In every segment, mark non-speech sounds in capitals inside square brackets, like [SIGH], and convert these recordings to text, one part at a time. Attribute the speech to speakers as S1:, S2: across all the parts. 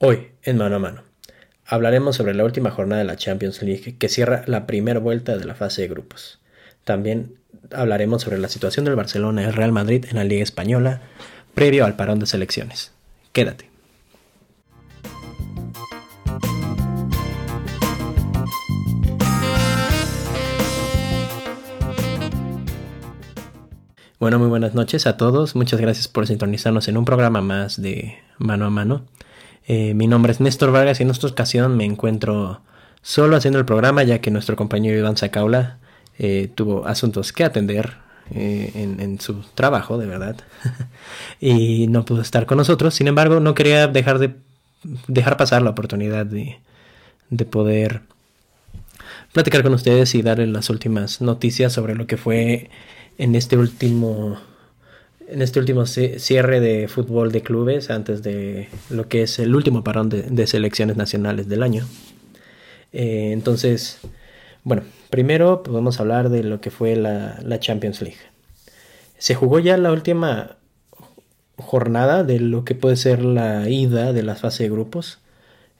S1: Hoy, en mano a mano, hablaremos sobre la última jornada de la Champions League que cierra la primera vuelta de la fase de grupos. También hablaremos sobre la situación del Barcelona y el Real Madrid en la Liga Española previo al parón de selecciones. Quédate. Bueno, muy buenas noches a todos. Muchas gracias por sintonizarnos en un programa más de mano a mano. Eh, mi nombre es Néstor Vargas y en esta ocasión me encuentro solo haciendo el programa ya que nuestro compañero Iván Zacaula eh, tuvo asuntos que atender eh, en, su trabajo, de verdad, [LAUGHS] y no pudo estar con nosotros. Sin embargo, no quería dejar de dejar pasar la oportunidad de, de poder platicar con ustedes y darles las últimas noticias sobre lo que fue en este último en este último cierre de fútbol de clubes antes de lo que es el último parón de, selecciones nacionales del año. Eh, entonces, bueno, primero podemos hablar de lo que fue la, Champions League. Se jugó ya la última jornada de lo que puede ser la ida de la fase de grupos.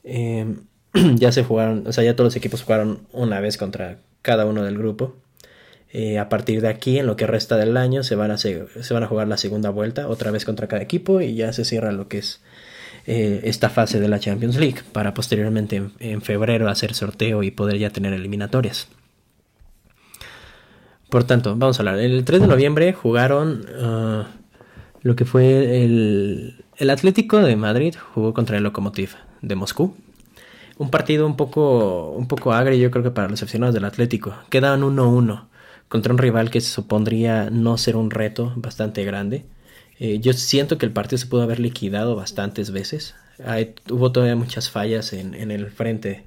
S1: Eh, [CLEARS THROAT] ya se jugaron, o sea, ya todos los equipos jugaron una vez contra cada uno del grupo. Eh, a partir de aquí, en lo que resta del año, se van, a se van a jugar la segunda vuelta, otra vez contra cada equipo, y ya se cierra lo que es eh, esta fase de la Champions League, para posteriormente en, febrero hacer sorteo y poder ya tener eliminatorias. Por tanto, vamos a hablar. El 3 de noviembre jugaron uh, lo que fue el, el Atlético de Madrid, jugó contra el Lokomotiv de Moscú un partido un poco, un poco agrio, yo creo que para los aficionados del Atlético. Quedaban 1-1 contra un rival que se supondría no ser un reto bastante grande. Eh, yo siento que el partido se pudo haber liquidado bastantes veces. hubo todavía muchas fallas en, el frente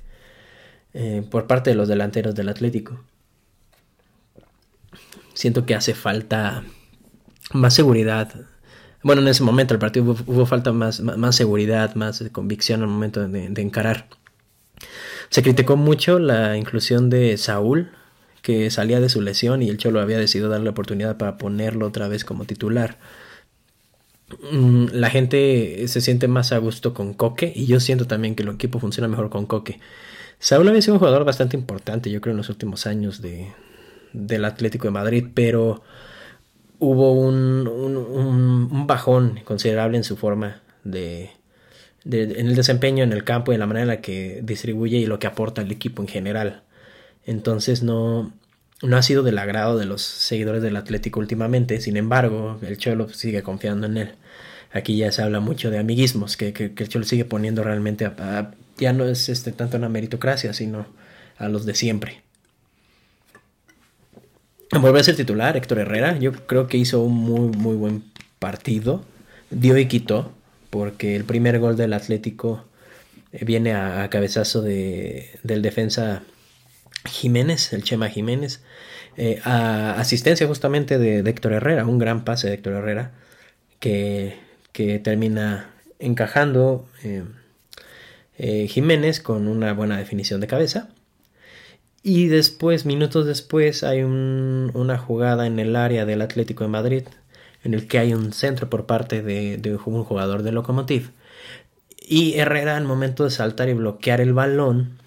S1: eh, por parte de los delanteros del Atlético. Siento que hace falta más seguridad. Bueno, en ese momento el partido hubo, falta más, más, seguridad, más convicción al momento de, de encarar. Se criticó mucho la inclusión de Saúl que salía de su lesión y el Cholo había decidido darle la oportunidad para ponerlo otra vez como titular. Mm, la gente se siente más a gusto con Coque y yo siento también que el equipo funciona mejor con Coque. Saúl había sido un jugador bastante importante, yo creo, en los últimos años de, del Atlético de Madrid, pero hubo un, un, bajón considerable en su forma de, de, en el desempeño en el campo y en la manera en la que distribuye y lo que aporta al equipo en general. Entonces no, no ha sido del agrado de los seguidores del Atlético últimamente. Sin embargo, el Cholo sigue confiando en él. Aquí ya se habla mucho de amiguismos, que, que, el Cholo sigue poniendo realmente a, ya no es este, tanto una meritocracia, sino a los de siempre. Vuelve a ser titular Héctor Herrera. Yo creo que hizo un muy, muy buen partido. Dio y quitó, porque el primer gol del Atlético eh, viene a, cabezazo de, del defensa Jiménez, el Chema Jiménez, eh, a asistencia justamente de, Héctor Herrera, un gran pase de Héctor Herrera que, que termina encajando eh, eh, Jiménez con una buena definición de cabeza. Y después, minutos después, hay una jugada en el área del Atlético de Madrid en el que hay un centro por parte de, de un jugador de Lokomotiv. Y Herrera, al momento de saltar y bloquear el balón,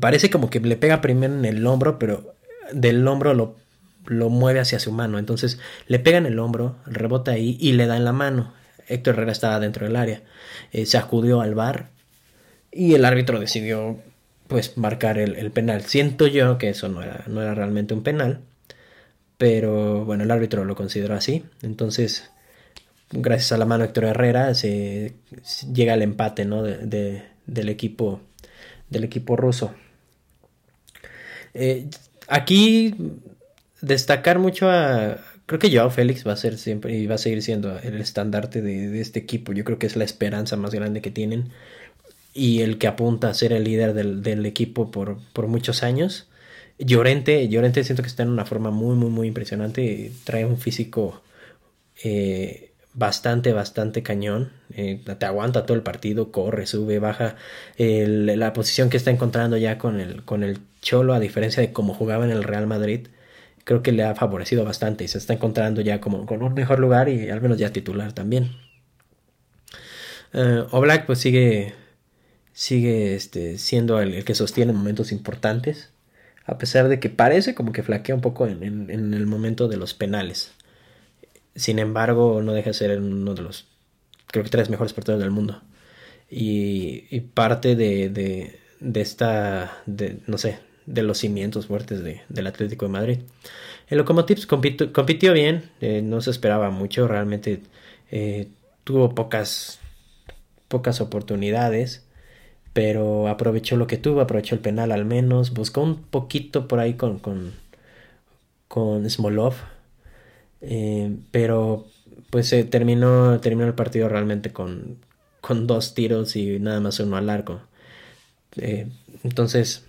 S1: parece como que le pega primero en el hombro, pero del hombro lo, lo mueve hacia su mano. Entonces le pega en el hombro, rebota ahí y le da en la mano. Héctor Herrera estaba dentro del área. Eh, se acudió al bar y el árbitro decidió pues marcar el, penal. Siento yo que eso no era, no era realmente un penal, pero bueno, el árbitro lo consideró así. Entonces, gracias a la mano de Héctor Herrera, se, llega al empate ¿no? de, del equipo del equipo ruso. Eh, aquí destacar mucho a... Creo que Joao Félix va a ser siempre y va a seguir siendo el estandarte de, este equipo. Yo creo que es la esperanza más grande que tienen y el que apunta a ser el líder del, equipo por, por, muchos años. Llorente, Llorente siento que está en una forma muy, muy, muy impresionante. Trae un físico eh, bastante, bastante cañón. Eh, te aguanta todo el partido, corre, sube, baja. la posición que está encontrando ya con el, con el Cholo, a diferencia de cómo jugaba en el Real Madrid, creo que le ha favorecido bastante y se está encontrando ya como con un mejor lugar y al menos ya titular también. Uh, Oblak pues sigue, sigue este, siendo el, que sostiene momentos importantes, a pesar de que parece como que flaquea un poco en, en, el momento de los penales. Sin embargo, no deja de ser uno de los, creo que tres mejores porteros del mundo. Y, y parte de, de, de esta, de, no sé, de los cimientos fuertes de, del Atlético de Madrid. El compitió, compitió bien, eh, no se esperaba mucho, realmente eh, tuvo pocas, pocas oportunidades, pero aprovechó lo que tuvo, aprovechó el penal al menos, buscó un poquito por ahí con, con, con Smolov, eh, pero pues se terminó, terminó el partido realmente con, con dos tiros y nada más uno al arco. entonces,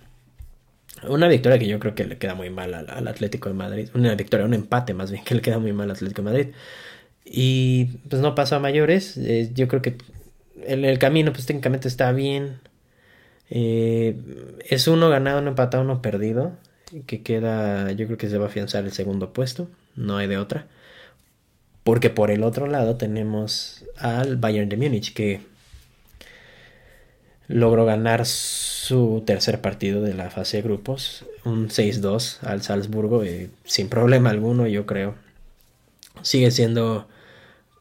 S1: una victoria que yo creo que le queda muy mal al, Atlético de Madrid. Una victoria, un empate más bien [LAUGHS] que le queda muy mal al Atlético de Madrid. Y pues no pasó a mayores. Eh, yo creo que el, el, camino pues técnicamente está bien. Eh, es uno ganado, uno empatado, uno perdido. Que queda, yo creo que se va a afianzar el segundo puesto. No hay de otra. Porque por el otro lado tenemos al Bayern de Múnich que logró ganar su tercer partido de la fase de grupos, un 6-2 al Salzburgo, eh, sin problema alguno, yo creo. Sigue siendo,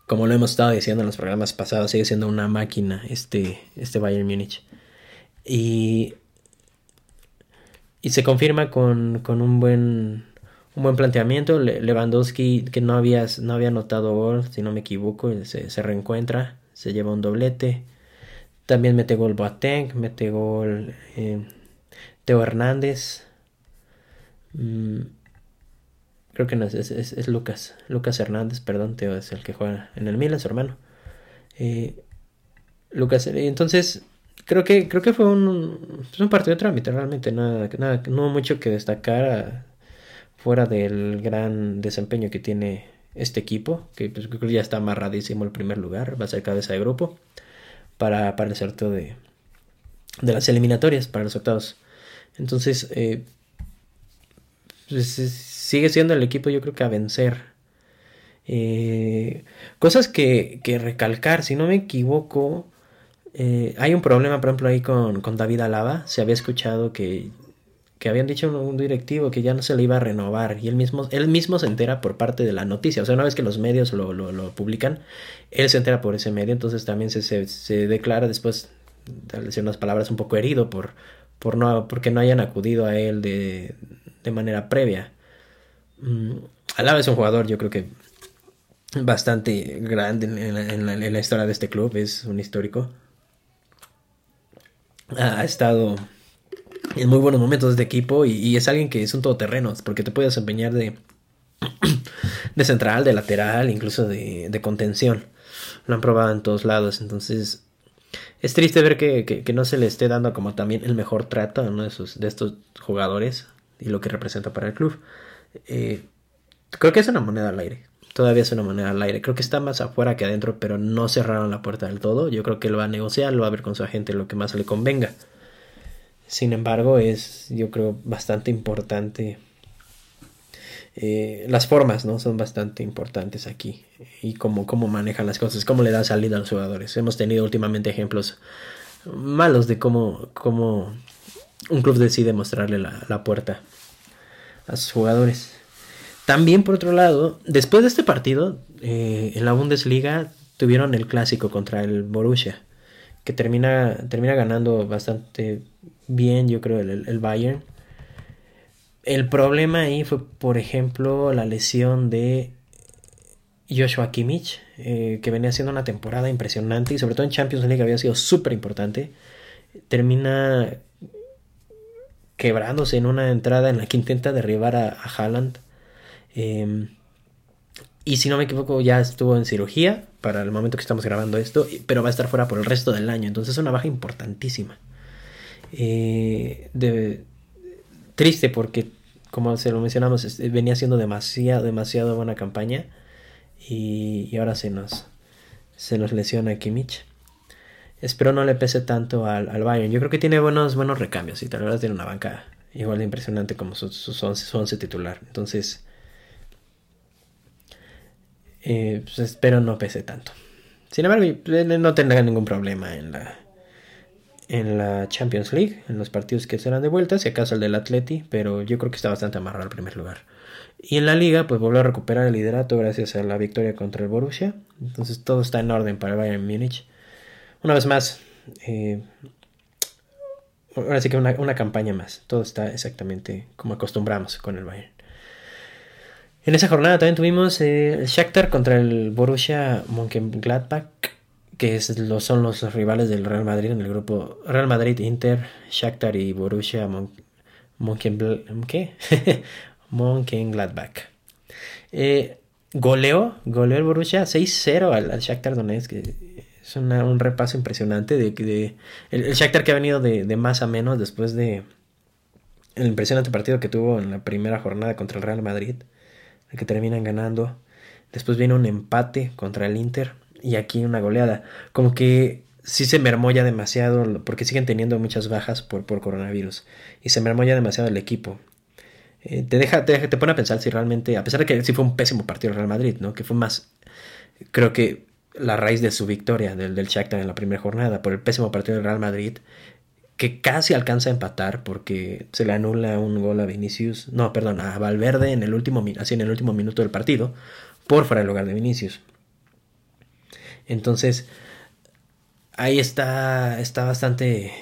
S1: como lo hemos estado diciendo en los programas pasados, sigue siendo una máquina este, este Bayern Múnich. Y, y se confirma con, con un buen un buen planteamiento. Lewandowski, que no había, no había anotado gol, si no me equivoco, se, reencuentra, se lleva un doblete. También mete gol Boateng, mete gol eh, Teo Hernández. Mm, creo que no es, es, Lucas. Lucas Hernández, perdón, Teo es el que juega en el Milan, su hermano. Eh, Lucas, eh, entonces creo que creo que fue un, un partido de trámite realmente, nada, nada, no mucho que destacar fuera del gran desempeño que tiene este equipo, que pues, que ya está amarradísimo el primer lugar, va a ser cabeza de grupo para, para el sorteo de, de las eliminatorias, para los octavos. Entonces, eh, pues, sigue siendo el equipo yo creo que a vencer. Eh, cosas que, que, recalcar, si no me equivoco, eh, hay un problema, por ejemplo, ahí con, con David Alaba. Se había escuchado que que habían dicho un, directivo que ya no se le iba a renovar y él mismo, él mismo se entera por parte de la noticia. O sea, una vez que los medios lo, lo, publican, él se entera por ese medio, entonces también se, se, declara después, de decir unas palabras, un poco herido por, por no, porque no hayan acudido a él de, de manera previa. Mm, Alaba es un jugador, yo creo que bastante grande en la historia de este club, es un histórico. Ha estado en muy buenos momentos de equipo y, es alguien que es un todoterreno, porque te puede desempeñar de, [CLEARS THROAT] de central, de lateral, incluso de, de, contención. Lo han probado en todos lados, entonces es triste ver que, que, no se le esté dando como también el mejor trato a uno de, de estos jugadores y lo que representa para el club. Eh, creo que es una moneda al aire. Todavía es una moneda al aire. Creo que está más afuera que adentro, pero no cerraron la puerta del todo. Yo creo que él va a negociar, lo va a ver con su agente lo que más le convenga. Sin embargo, es yo creo bastante importante. Eh, las formas, ¿no? Son bastante importantes aquí. Y cómo, cómo manejan las cosas, cómo le da salida a los jugadores. Hemos tenido últimamente ejemplos malos de cómo, cómo un club decide mostrarle la, puerta a sus jugadores. También, por otro lado, después de este partido, eh, en la Bundesliga tuvieron el clásico contra el Borussia, que termina, termina ganando bastante bien, yo creo, el, Bayern. El problema ahí fue, por ejemplo, la lesión de Joshua Kimmich, eh, que venía haciendo una temporada impresionante y sobre todo en Champions League había sido súper importante. Termina quebrándose en una entrada en la que intenta derribar a, a Haaland. Em, y si no me equivoco, ya estuvo en cirugía para el momento que estamos grabando esto, pero va a estar fuera por el resto del año. Entonces es una baja importantísima. Eh, triste porque, como se lo mencionamos, venía siendo demasiado, demasiado buena campaña y, ahora se nos, se nos lesiona Kimmich. Espero no le pese tanto al, al, Bayern. Yo creo que tiene buenos, buenos recambios y tal vez tiene una banca igual de impresionante como su, su, 11, titular. Entonces, eh, pues espero no pese tanto. Sin embargo, no tendrá ningún problema en la, en la Champions League, en los partidos que serán de vuelta, si acaso el del Atleti, pero yo creo que está bastante amarrado al primer lugar. Y en la liga, pues volvió a recuperar el liderato gracias a la victoria contra el Borussia. Entonces todo está en orden para el Bayern Múnich. Una vez más, eh, ahora sí que una, campaña más. Todo está exactamente como acostumbramos con el Bayern. En esa jornada también tuvimos eh, el Shakhtar contra el Borussia Mönchengladbach, que es, lo, son los rivales del Real Madrid en el grupo Real Madrid, Inter, Shakhtar y Borussia Mönchengladbach. [LAUGHS] eh, goleó, el Borussia 6-0 al, al, Shakhtar Donetsk. Es un repaso impresionante de, de el, el, Shakhtar que ha venido de, de más a menos después de el impresionante partido que tuvo en la primera jornada contra el Real Madrid que terminan ganando. Después viene un empate contra el Inter y aquí una goleada. Como que sí se mermó ya demasiado porque siguen teniendo muchas bajas por, por coronavirus y se mermó ya demasiado el equipo. Eh, te, deja, te, deja, te pone a pensar si realmente, a pesar de que sí fue un pésimo partido el Real Madrid, ¿no? que fue más, creo que la raíz de su victoria del, del Shakhtar en la primera jornada por el pésimo partido del Real Madrid que casi alcanza a empatar porque se le anula un gol a Vinicius, no, perdón, a Valverde en el último, así en el último minuto del partido, por fuera del lugar de Vinicius. Entonces, ahí está, está bastante,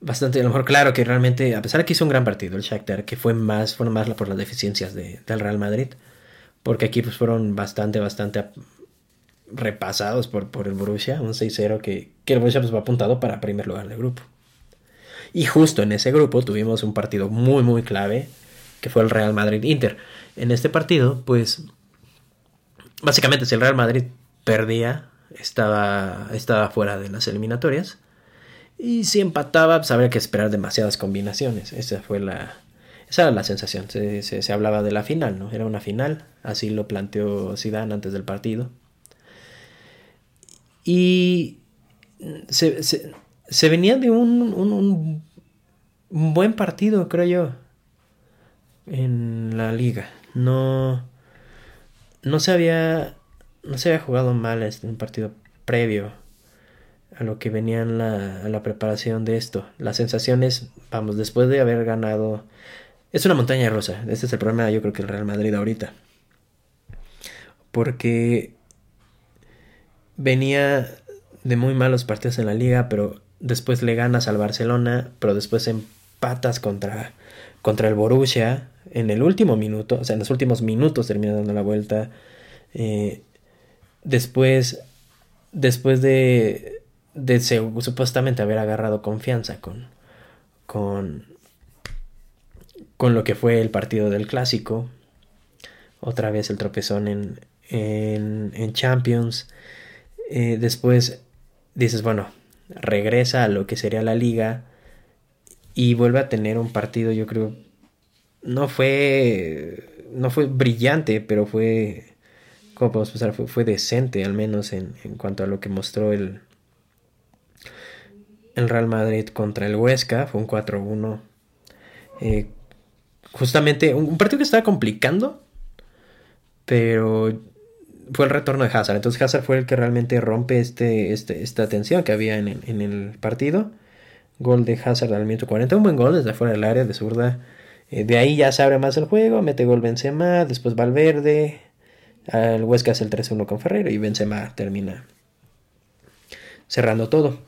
S1: bastante, a lo mejor claro que realmente, a pesar de que hizo un gran partido el Shakhtar, que fue más, fueron más por las deficiencias de, del Real Madrid, porque aquí pues fueron bastante, bastante repasados por, por el Borussia, un 6-0 que, que, el Borussia pues va apuntado para primer lugar del grupo. Y justo en ese grupo tuvimos un partido muy muy clave, que fue el Real Madrid-Inter. En este partido, pues, básicamente si el Real Madrid perdía, estaba, estaba fuera de las eliminatorias. Y si empataba, pues habría que esperar demasiadas combinaciones. Esa fue la, esa era la sensación. Se, se, hablaba de la final, ¿no? Era una final. Así lo planteó Zidane antes del partido. Y se, se, se venía de un, un, un, buen partido, creo yo, en la liga. No, no se había, no se había jugado mal este, un partido previo a lo que venía en la, en la preparación de esto. Las sensaciones, vamos, después de haber ganado... Es una montaña rusa. Este es el problema, yo creo que el Real Madrid ahorita. Porque venía de muy malos partidos en la liga, pero después le ganas al Barcelona, pero después empatas contra, contra el Borussia en el último minuto, o sea, en los últimos minutos termina dando la vuelta. Eh, después, después de, de supuestamente haber agarrado confianza con, con, con lo que fue el partido del clásico, otra vez el tropezón en, en, en Champions. Eh, después dices, bueno, regresa a lo que sería la liga y vuelve a tener un partido, yo creo, no fue, no fue brillante, pero fue, ¿cómo podemos pensar? Fue, decente, al menos en, en, cuanto a lo que mostró el, el Real Madrid contra el Huesca, fue un 4-1. Eh, justamente un, partido que estaba complicando, pero fue el retorno de Hazard. Entonces Hazard fue el que realmente rompe este, este, esta tensión que había en el, en el partido. Gol de Hazard al minuto 40. Un buen gol desde fuera del área de zurda. Eh, de ahí ya se abre más el juego. Mete gol Benzema. Después Valverde. Al Huesca hace el 3-1 con Ferreiro. Y Benzema termina cerrando todo.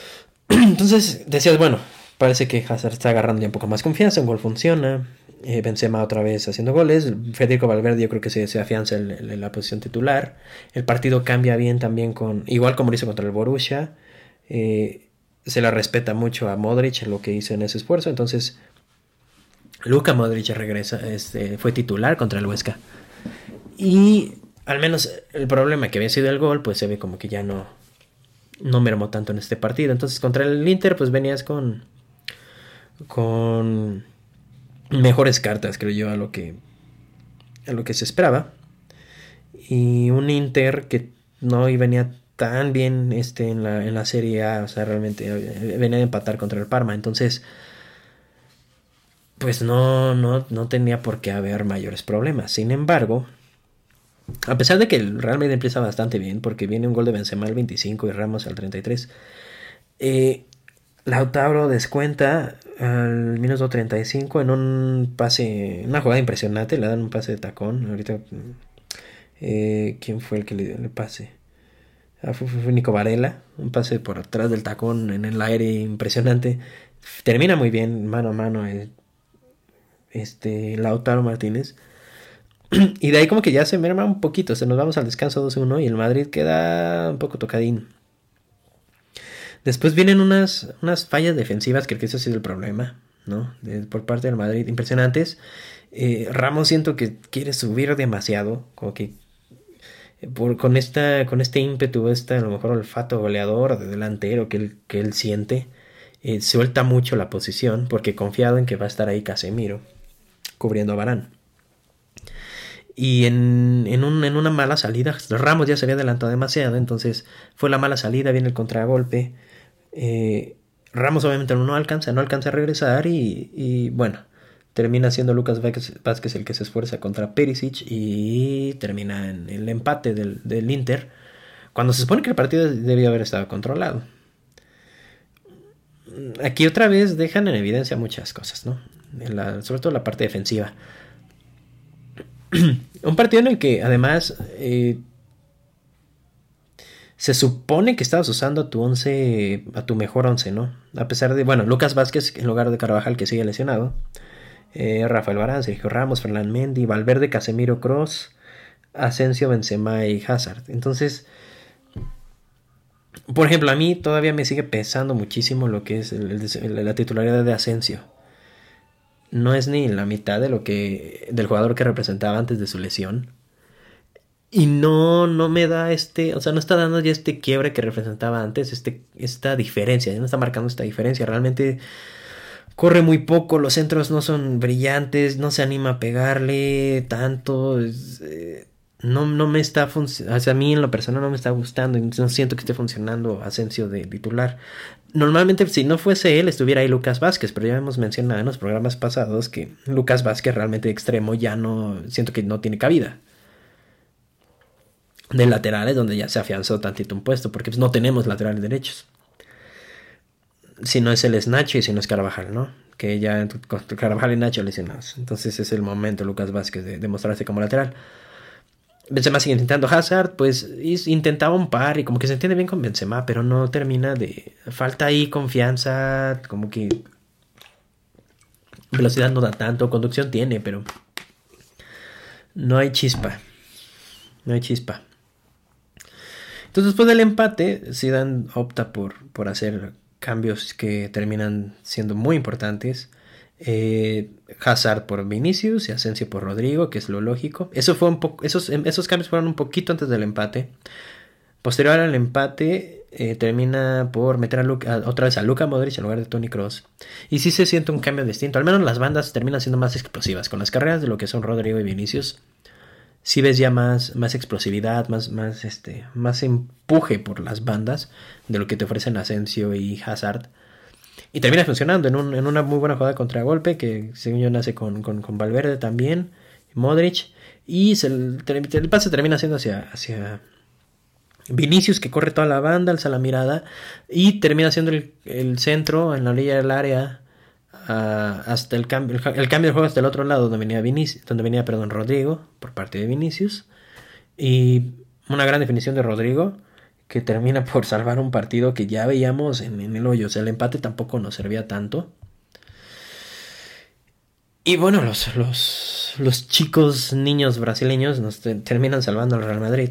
S1: [CLEARS THROAT] Entonces decías, bueno, parece que Hazard está agarrando ya un poco más confianza. Un gol funciona eh, Benzema otra vez haciendo goles, Federico Valverde yo creo que se, se afianza en, la posición titular, el partido cambia bien también con, igual como lo hizo contra el Borussia, eh, se la respeta mucho a Modric lo que hizo en ese esfuerzo, entonces Luka Modric regresa, este, fue titular contra el Huesca y al menos el problema que había sido el gol pues se ve como que ya no, no mermó tanto en este partido, entonces contra el Inter pues venías con con mejores cartas, creo yo, a lo que, a lo que se esperaba. Y un Inter que no venía tan bien este, en, la, en la Serie A, o sea, realmente eh, venía a empatar contra el Parma. Entonces, pues no, no, no tenía por qué haber mayores problemas. Sin embargo, A pesar de que el Real Madrid empieza bastante bien, porque viene un gol de Benzema al 25 y Ramos al 33. Eh, Lautaro descuenta al minuto 35 en un pase, una jugada impresionante, le dan un pase de tacón. Ahorita, eh, ¿quién fue el que le dio el pase? Ah, fue, Nico Varela, un pase por atrás del tacón en el aire impresionante. Termina muy bien, mano a mano, eh, este Lautaro Martínez. [CLEARS THROAT] y de ahí como que ya se merma un poquito, se nos vamos al descanso 2-1 y el Madrid queda un poco tocadín. Después vienen unas, unas fallas defensivas, creo que ese ha sido el problema, ¿no? por parte del Madrid, impresionantes. Eh, Ramos siento que quiere subir demasiado, como que eh, por, con, esta, con este ímpetu, este a lo mejor olfato goleador de delantero que él, que él siente, eh, suelta mucho la posición porque confiado en que va a estar ahí Casemiro cubriendo a Barán. Y en, en, un, en, una mala salida, Ramos ya se había adelantado demasiado, entonces fue la mala salida, viene el contragolpe. Eh, Ramos obviamente no alcanza, no alcanza a regresar y, bueno, termina siendo Lucas Vázquez el que se esfuerza contra Perisic y termina en el empate del, Inter, cuando se supone que el partido debió haber estado controlado. Aquí otra vez dejan en evidencia muchas cosas, ¿no? sobre todo la parte defensiva. [CLEARS THROAT] Un partido en el que además eh, se supone que estabas usando a tu once, a tu mejor once, ¿no? A pesar de, bueno, Lucas Vázquez en lugar de Carvajal que sigue lesionado, eh, Rafael Barán, Sergio Ramos, Fernán Mendy, Valverde, Casemiro Cross, Asensio, Benzema y Hazard. Entonces, por ejemplo, a mí todavía me sigue pesando muchísimo lo que es la titularidad de Asensio. No es ni la mitad de lo que del jugador que representaba antes de su lesión. Y no, no me da este, o sea, no está dando ya este quiebre que representaba antes, este, esta diferencia, ya no está marcando esta diferencia. Realmente corre muy poco, los centros no son brillantes, no se anima a pegarle tanto. Eh, no, no me está funcionando, sea, a mí en lo personal no me está gustando, no siento que esté funcionando Asensio de titular. Normalmente si no fuese él estuviera ahí Lucas Vázquez, pero ya hemos mencionado en los programas pasados que Lucas Vázquez realmente extremo ya no, siento que no tiene cabida de laterales donde ya se afianzó tantito un puesto, porque pues, no tenemos laterales derechos. Si no es el Nacho y si no es Carvajal, ¿no? Que ya Carvajal y Nacho lesionados. Entonces es el momento, Lucas Vázquez, de, mostrarse como lateral. Benzema sigue intentando Hazard, pues intentaba un par y como que se entiende bien con Benzema, pero no termina de... Falta ahí confianza, como que... Velocidad no da tanto, conducción tiene, pero... No hay chispa. No hay chispa. Entonces, después del empate, Zidane opta por, por hacer cambios que terminan siendo muy importantes. Eh, Hazard por Vinicius y Asensio por Rodrigo, que es lo lógico. Eso fue un poco, esos, esos cambios fueron un poquito antes del empate. Posterior al empate, eh, termina por meter a otra vez a Luka Modric en lugar de Tony Cross. Y sí se siente un cambio distinto. Al menos las bandas terminan siendo más explosivas. Con las carreras de lo que son Rodrigo y Vinicius, si ves ya más, más explosividad, más, más, este, más empuje por las bandas de lo que te ofrecen Asensio y Hazard. Y termina funcionando en, un, en una muy buena jugada contra golpe que según yo nace con, con, Valverde también, Modric. Y se, el, pase termina siendo hacia, hacia Vinicius que corre toda la banda, alza la mirada y termina siendo el, el centro en la orilla del área hasta el cambio, el, cambio de juego hasta el otro lado donde venía Vinicius, donde venía, perdón, Rodrigo por parte de Vinicius y una gran definición de Rodrigo que termina por salvar un partido que ya veíamos en, el hoyo, o sea, el empate tampoco nos servía tanto. Y bueno, los, los, los chicos niños brasileños nos terminan salvando al Real Madrid.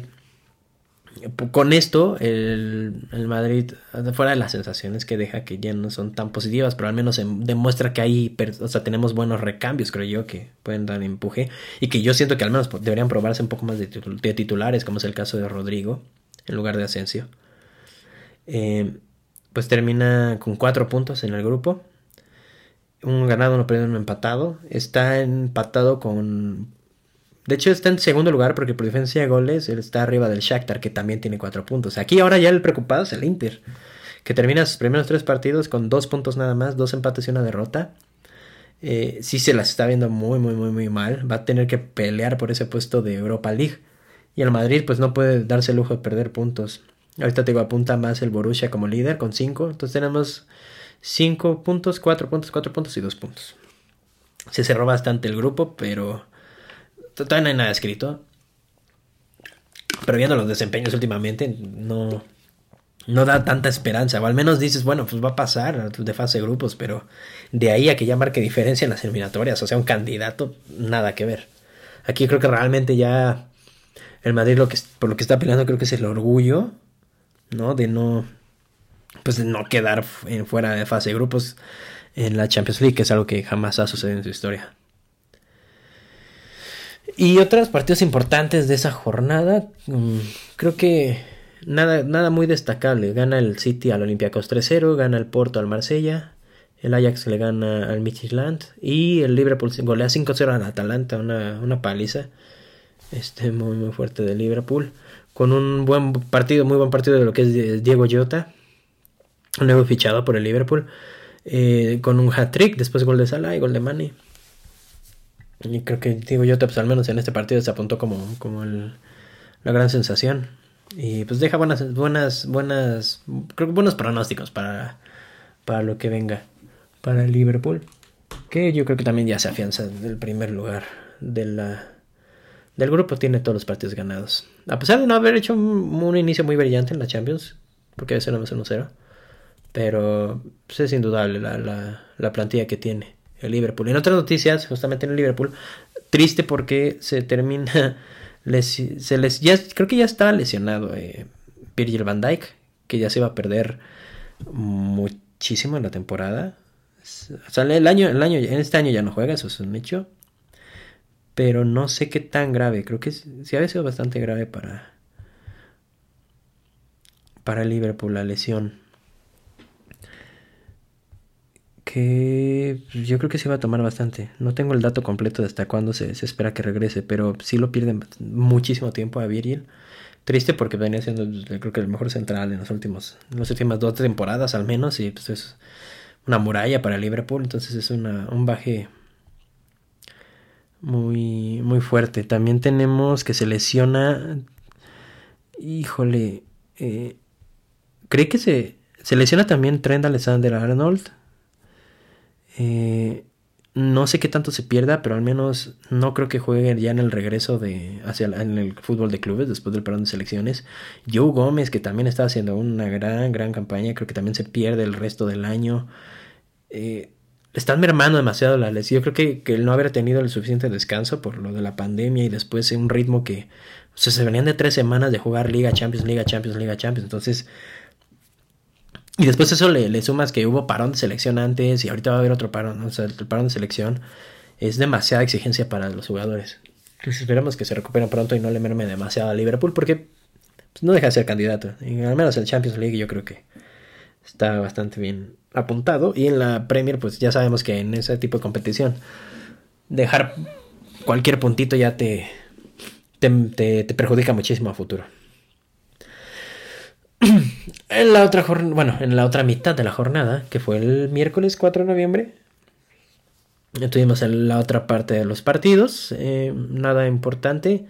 S1: Con esto, el, Madrid, fuera de las sensaciones que deja que ya no son tan positivas, pero al menos demuestra que hay, o sea, tenemos buenos recambios, creo yo, que pueden dar empuje y que yo siento que al menos deberían probarse un poco más de, titulares, como es el caso de Rodrigo, en lugar de Asensio. Eh, pues termina con cuatro puntos en el grupo. Un ganado, uno perdido, uno empatado. Está empatado con de hecho, está en segundo lugar porque por diferencia de goles él está arriba del Shakhtar, que también tiene cuatro puntos. Aquí ahora ya el preocupado es el Inter, que termina sus primeros tres partidos con dos puntos nada más, dos empates y una derrota. Eh, sí se las está viendo muy, muy, muy, muy mal. Va a tener que pelear por ese puesto de Europa League. Y el Madrid pues no puede darse el lujo de perder puntos. Ahorita te digo, apunta más el Borussia como líder con 5. Entonces tenemos 5 puntos, 4 puntos, 4 puntos y 2 puntos. Se cerró bastante el grupo, pero todavía no hay nada escrito. Pero viendo los desempeños últimamente, no, no da tanta esperanza. O al menos dices, bueno, pues va a pasar de fase de grupos, pero de ahí a que ya marque diferencia en las eliminatorias, o sea, un candidato, nada que ver. Aquí creo que realmente ya el Madrid lo que, por lo que está peleando creo que es el orgullo, ¿no? De no, pues de no quedar fuera de fase de grupos en la Champions League, que es algo que jamás ha sucedido en su historia. Y otros partidos importantes de esa jornada, mm, creo que nada, nada muy destacable. Gana el City al Olympiacos 3-0, gana el Porto al Marsella, el Ajax le gana al Midtjylland y el Liverpool golea 5-0 al Atalanta, una, una paliza este, muy, muy fuerte de Liverpool. Con un buen partido, muy buen partido de lo que es Diego Jota, nuevo fichado por el Liverpool, eh, con un hat-trick, después gol de Salah y gol de Mane. Y creo que Diego Jota, pues al menos en este partido se apuntó como, como la gran sensación. Y pues deja buenas, buenas, buenas, creo que buenos pronósticos para, para lo que venga para el Liverpool. Que yo creo que también ya se afianza del primer lugar de la, del grupo. Tiene todos los partidos ganados. A pesar de no haber hecho un, inicio muy brillante en la Champions, porque a no más 1-0. Pero pues, es indudable la, la, la plantilla que tiene el Liverpool. En otras noticias, justamente en el Liverpool, triste porque se termina [LAUGHS] se les, creo que ya estaba lesionado eh, Virgil van Dijk, que ya se iba a perder muchísimo en la temporada. El año, el año, en este año ya no juega, eso es un hecho. Pero no sé qué tan grave. Creo que sí había sido bastante grave para. Para Liverpool la lesión que yo creo que se va a tomar bastante. No tengo el dato completo de hasta cuándo se, espera que regrese, pero sí lo pierden muchísimo tiempo a Virgil. Triste porque venía siendo, creo que el mejor central en los últimos, en las últimas dos temporadas al menos, y pues es una muralla para Liverpool, entonces es una, un baje muy, muy fuerte. También tenemos que se lesiona, híjole, eh, cree que se, se lesiona también Trent Alexander Arnold eh, no sé qué tanto se pierda, pero al menos no creo que juegue ya en el regreso de hacia el, en el fútbol de clubes después del parón de selecciones. Joe Gómez, que también está haciendo una gran, gran campaña, creo que también se pierde el resto del año. Eh, están mermando demasiado la lesión. Yo creo que, que el no haber tenido el suficiente descanso por lo de la pandemia y después un ritmo que se venían de tres semanas de jugar Liga Champions, Liga Champions, Liga Champions. Entonces y después eso le, sumas que hubo parón de selección antes y ahorita va a haber otro parón, o sea, el parón de selección es demasiada exigencia para los jugadores. Entonces esperemos que se recuperen pronto y no le merme demasiado a Liverpool porque pues, no deja de ser candidato. Al menos en Champions League yo creo que está bastante bien apuntado. Y en la Premier pues ya sabemos que en ese tipo de competición dejar cualquier puntito ya te, te, te perjudica muchísimo a futuro. [CLEARS THROAT] en la otra bueno, en la otra mitad de la jornada, que fue el miércoles 4 de noviembre, tuvimos la otra parte de los partidos, eh, nada importante,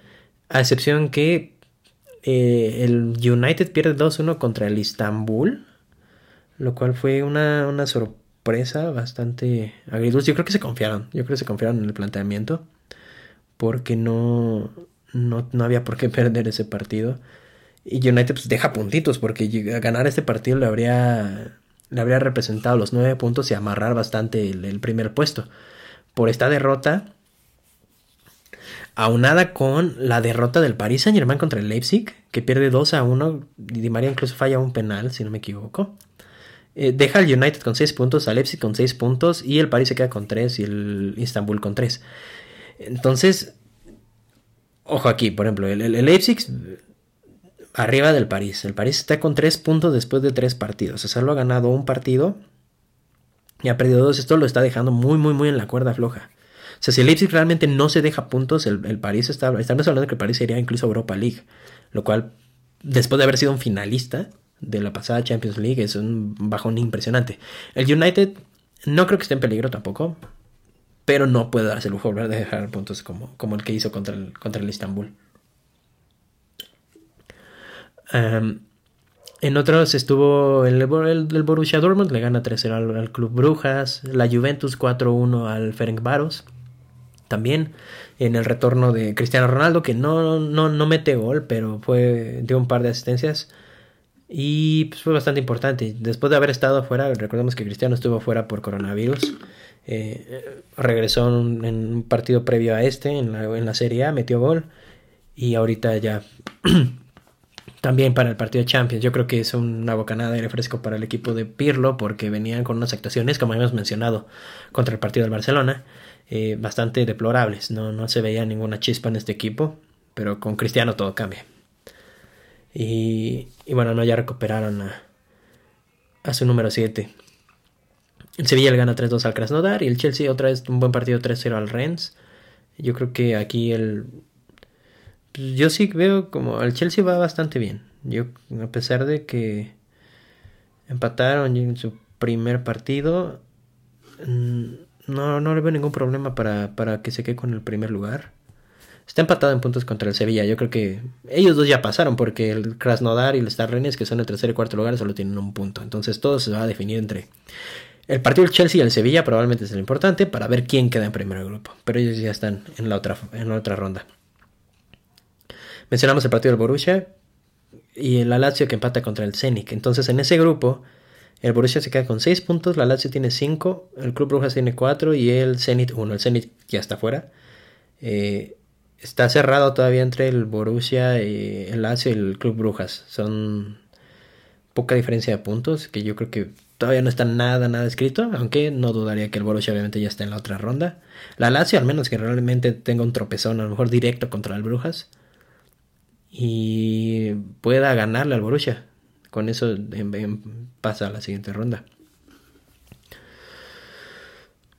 S1: a excepción que eh, el United pierde 2-1 contra el Istanbul, lo cual fue una, una sorpresa bastante agridulce. Yo creo que se confiaron, yo creo que se confiaron en el planteamiento, porque no, no, no había por qué [LAUGHS] perder ese partido. Y United pues deja puntitos porque ganar este partido le habría, le habría representado los nueve puntos y amarrar bastante el, primer puesto. Por esta derrota, aunada con la derrota del Paris Saint Germain contra el Leipzig, que pierde 2 a 1, Di María incluso falla un penal, si no me equivoco. Eh, deja al United con 6 puntos, al Leipzig con 6 puntos y el Paris se queda con 3 y el Istanbul con 3. Entonces, ojo aquí, por ejemplo, el, el Leipzig arriba del París. El París está con tres puntos después de tres partidos. O sea, lo ha ganado un partido y ha perdido dos. Esto lo está dejando muy, muy, muy en la cuerda floja. O sea, si el Leipzig realmente no se deja puntos, el, París está. Estamos hablando de que el París sería incluso Europa League. Lo cual, después de haber sido un finalista de la pasada Champions League, es un bajón impresionante. El United no creo que esté en peligro tampoco. Pero no puede darse el lujo de dejar puntos como, como el que hizo contra el, contra el Istanbul. en otros estuvo el, el, Borussia Dortmund, le gana 3-0 al, Club Brujas, la Juventus 4-1 al Ferencváros. También en el retorno de Cristiano Ronaldo, que no, no, no mete gol, pero fue, dio un par de asistencias. Y pues, fue bastante importante. Después de haber estado fuera, recordemos que Cristiano estuvo fuera por coronavirus. Eh, regresó en un, partido previo a este, en la, en la Serie A, metió gol. Y ahorita ya [CLEARS THROAT] también para el partido de Champions. Yo creo que es una bocanada de aire fresco para el equipo de Pirlo porque venían con unas actuaciones, como habíamos mencionado, contra el partido del Barcelona, eh, bastante deplorables. No, no se veía ninguna chispa en este equipo, pero con Cristiano todo cambia. Y, bueno, no, ya recuperaron a, su número 7. El Sevilla le gana 3-2 al Krasnodar y el Chelsea otra vez un buen partido 3-0 al Rennes. Yo creo que aquí el yo sí veo como el Chelsea va bastante bien. Yo, a pesar de que empataron en su primer partido, no, no le veo ningún problema para, para que se quede con el primer lugar. Está empatado en puntos contra el Sevilla. Yo creo que ellos dos ya pasaron porque el Krasnodar y el Star Rennes, que son el tercer y cuarto lugar, solo tienen un punto. Entonces todo se va a definir entre el partido del Chelsea y el Sevilla. Probablemente es lo importante para ver quién queda en primer grupo. Pero ellos ya están en la otra, en la otra ronda. Mencionamos el partido del Borussia y el Lazio que empata contra el Zenit. Entonces en ese grupo el Borussia se queda con 6 puntos, la Lazio tiene 5, el Club Brujas tiene 4 y el Zenit 1. El Zenit ya está fuera. Eh, está cerrado todavía entre el Borussia, y el Lazio y el Club Brujas. Son poca diferencia de puntos que yo creo que todavía no está nada, nada escrito, aunque no dudaría que el Borussia obviamente ya está en la otra ronda. La Lazio al menos que realmente tenga un tropezón, a lo mejor directo contra el Brujas y pueda ganarle al Borussia. Con eso pasa a la siguiente ronda.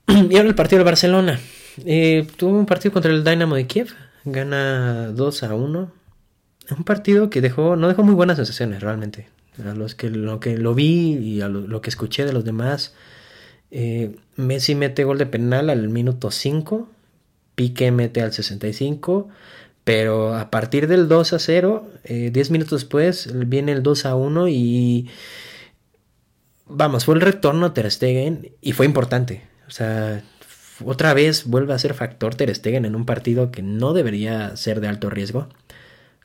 S1: [CLEARS THROAT] Y ahora el partido de Barcelona. Eh, tuvo un partido contra el Dynamo de Kiev. Gana 2 a 1. Un partido que dejó, no dejó muy buenas sensaciones realmente. A los que lo que lo vi y a lo, que escuché de los demás. Eh, Messi mete gol de penal al minuto 5. Pique mete al 65. Pero a partir del 2 a 0, 10 eh, minutos después, viene el 2 a 1 y... Vamos, fue el retorno a Ter Stegen y fue importante. O sea, otra vez vuelve a ser factor Ter Stegen en un partido que no debería ser de alto riesgo,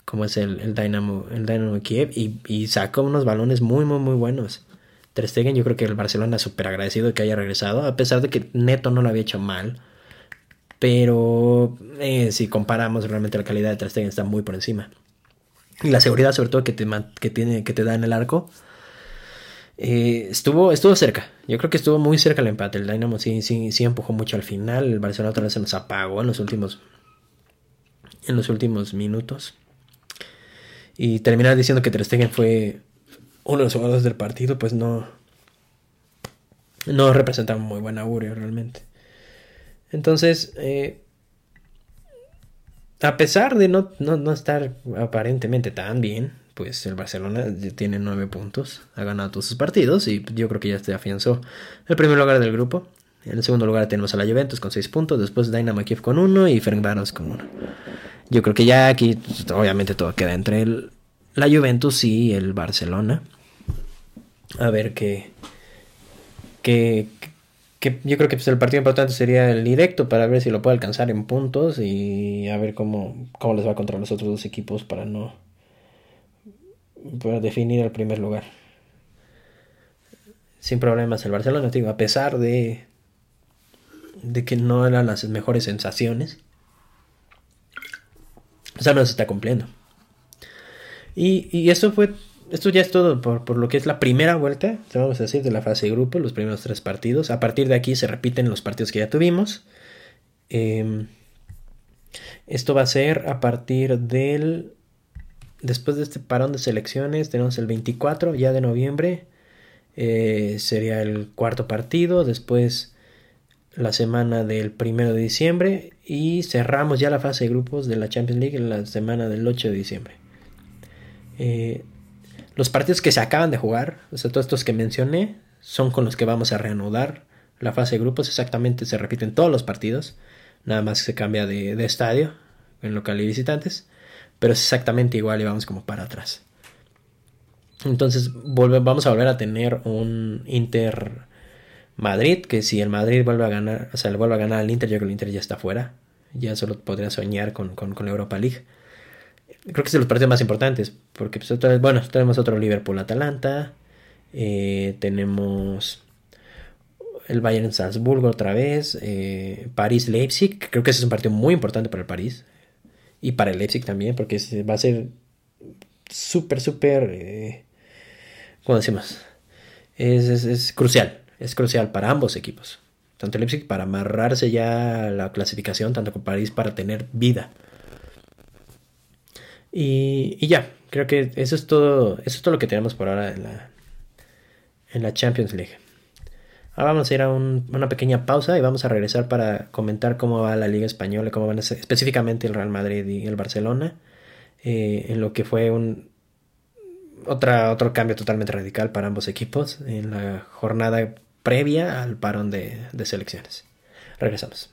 S1: como es el, el Dynamo, el Dynamo Kiev, y, y sacó unos balones muy, muy, muy buenos. Ter Stegen, yo creo que el Barcelona súper agradecido de que haya regresado, a pesar de que Neto no lo había hecho mal. Pero eh, si comparamos realmente la calidad de Ter está muy por encima. Y la seguridad sobre todo que te, que tiene, que te da en el arco. Eh, estuvo, estuvo cerca. Yo creo que estuvo muy cerca el empate. El Dynamo sí, sí, sí empujó mucho al final. El Barcelona otra vez se nos apagó en los últimos. En los últimos minutos. Y terminar diciendo que Ter Stegen fue uno de los jugadores del partido, pues no. No representa muy buen augurio realmente. Entonces, eh, a pesar de no, estar aparentemente tan bien, pues el Barcelona tiene nueve puntos, ha ganado todos sus partidos y yo creo que ya se afianzó el primer lugar del grupo. En el segundo lugar tenemos a la Juventus con seis puntos, después Dynamo Kiev con uno y Ferencváros con uno. Yo creo que ya aquí obviamente todo queda entre el, la Juventus y el Barcelona. A ver qué, qué, yo creo que pues, el partido importante sería el directo para ver si lo puede alcanzar en puntos y a ver cómo, cómo les va contra los otros dos equipos para no para definir el primer lugar. Sin problemas el Barcelona, digo, a pesar de de que no eran las mejores sensaciones. O sea, no se está cumpliendo. Y, y eso fue esto ya es todo por, lo que es la primera vuelta, vamos a decir, de la fase de grupo, los primeros tres partidos. A partir de aquí se repiten los partidos que ya tuvimos. Em, esto va a ser a partir del... Después de este parón de selecciones, tenemos el 24 ya de noviembre. Eh, sería el cuarto partido. Después la semana del primero de diciembre. Y cerramos ya la fase de grupos de la Champions League en la semana del 8 de diciembre. Eh, los partidos que se acaban de jugar, o sea, todos estos que mencioné, son con los que vamos a reanudar la fase de grupos. Exactamente se repiten todos los partidos. Nada más se cambia de, estadio en local y visitantes. Pero es exactamente igual y vamos como para atrás. Entonces vamos a volver a tener un Inter Madrid, que si el Madrid vuelve a ganar, o sea, le vuelve a ganar al Inter, yo creo que el Inter ya está fuera. Ya solo podría soñar con, con, la Europa League. Creo que es de los partidos más importantes, porque pues, bueno, tenemos otro Liverpool-Atalanta, eh, tenemos el Bayern Salzburgo otra vez, eh, París-Leipzig, creo que ese es un partido muy importante para el París y para el Leipzig también, porque va a ser súper, súper, eh, ¿cómo decimos? Es, crucial, es crucial para ambos equipos. Tanto el Leipzig para amarrarse ya la clasificación, tanto como París para tener vida. Y, ya, creo que eso es todo, eso es todo lo que tenemos por ahora en la, en la Champions League. Ahora vamos a ir a una pequeña pausa y vamos a regresar para comentar cómo va la Liga Española, cómo van específicamente el Real Madrid y el Barcelona, eh, en lo que fue un otra, otro cambio totalmente radical para ambos equipos en la jornada previa al parón de, de selecciones. Regresamos.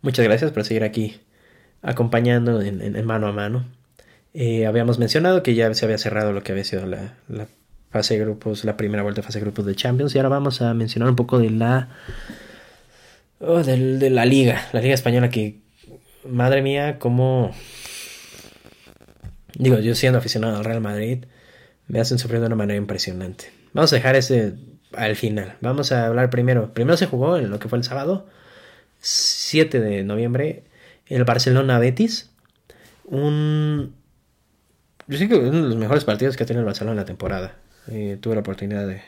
S1: Muchas gracias por seguir aquí acompañando en mano a mano. Eh, habíamos mencionado que ya se había cerrado lo que había sido la, fase de grupos, la primera vuelta de fase de grupos de Champions. Y ahora vamos a mencionar un poco de la. Oh, de, la liga, la liga española que. Madre mía, cómo. Digo, yo siendo aficionado al Real Madrid, me hacen sufrir de una manera impresionante. Vamos a dejar ese al final. Vamos a hablar primero. Primero se jugó en lo que fue el sábado, 7 de noviembre, el Barcelona Betis. Un yo sé que uno de los mejores partidos que ha tenido el Barcelona en la temporada. Eh, tuve la oportunidad de,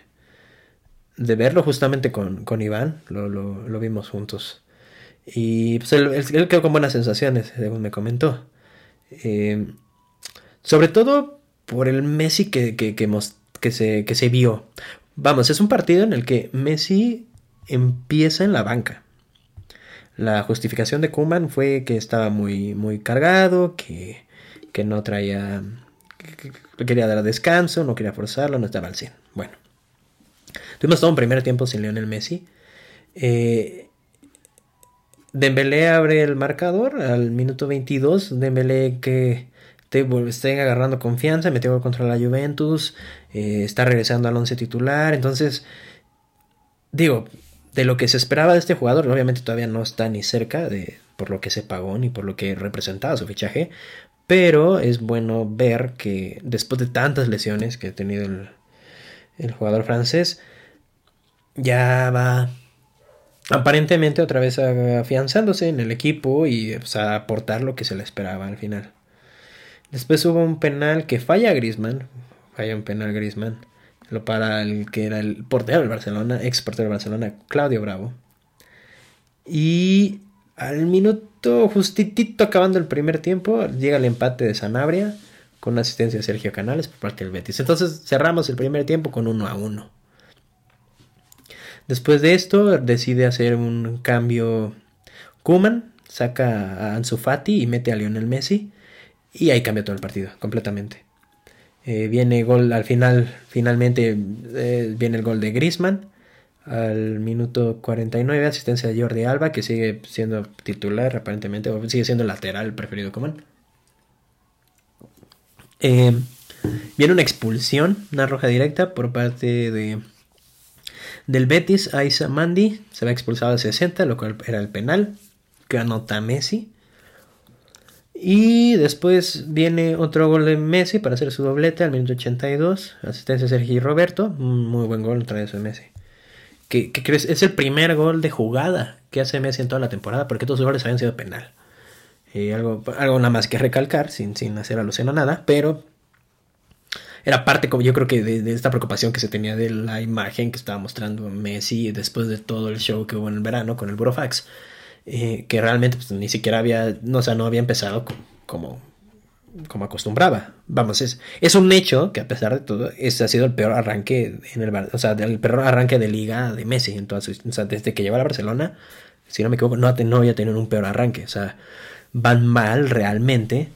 S1: de verlo justamente con, con Iván, lo, lo, vimos juntos. Y pues él, quedó con buenas sensaciones, según me comentó. Eh, sobre todo por el Messi que, que, que, se, que se vio. Vamos, es un partido en el que Messi empieza en la banca. La justificación de Kuman fue que estaba muy, muy cargado, que, que no traía quería dar descanso, no quería forzarlo, no estaba al 100. Bueno, tuvimos todo un primer tiempo sin Lionel Messi. Eh, Dembélé abre el marcador al minuto 22. Dembélé que te, está agarrando confianza, metió contra la Juventus, eh, está regresando al once titular. Entonces, digo, de lo que se esperaba de este jugador, obviamente todavía no está ni cerca de por lo que se pagó ni por lo que representaba su fichaje, pero es bueno ver que después de tantas lesiones que ha tenido el, jugador francés, ya va aparentemente otra vez afianzándose en el equipo y a aportar lo que se le esperaba al final. Después hubo un penal que falla Grisman, falla un penal Grisman, lo para el que era el portero del Barcelona, ex portero del Barcelona, Claudio Bravo. Y al minuto justitito acabando el primer tiempo, llega el empate de Sanabria con asistencia de Sergio Canales por parte del Betis. Entonces cerramos el primer tiempo con 1 a 1. Después de esto decide hacer un cambio Kuman, saca a Ansu Fati y mete a Lionel Messi y ahí cambia todo el partido completamente. Eh, viene gol al final, finalmente eh, viene el gol de Griezmann al minuto 49, asistencia de Jordi Alba, que sigue siendo titular aparentemente, o sigue siendo lateral preferido como eh, viene una expulsión, una roja directa por parte de del Betis, Aisa Mandi, se va expulsado a 60, lo cual era el penal, que anota Messi. Y después viene otro gol de Messi para hacer su doblete al minuto 82, asistencia de Sergio Roberto, muy buen gol otra vez de Messi que, crees es el primer gol de jugada que hace Messi en toda la temporada, porque todos los goles habían sido penal. Y algo, algo nada más que recalcar, sin, sin hacer alusión a nada, pero era parte, como yo creo que de, esta preocupación que se tenía de la imagen que estaba mostrando Messi después de todo el show que hubo en el verano con el Burofax, eh, que realmente pues, ni siquiera había, no, o sea, no había empezado como acostumbraba. Vamos, es, es un hecho que a pesar de todo, ese ha sido el peor arranque en el o sea, el peor arranque de liga de Messi. O sea, desde que llegó a Barcelona, si no me equivoco, no, no había tenido un peor arranque. O sea, van mal realmente.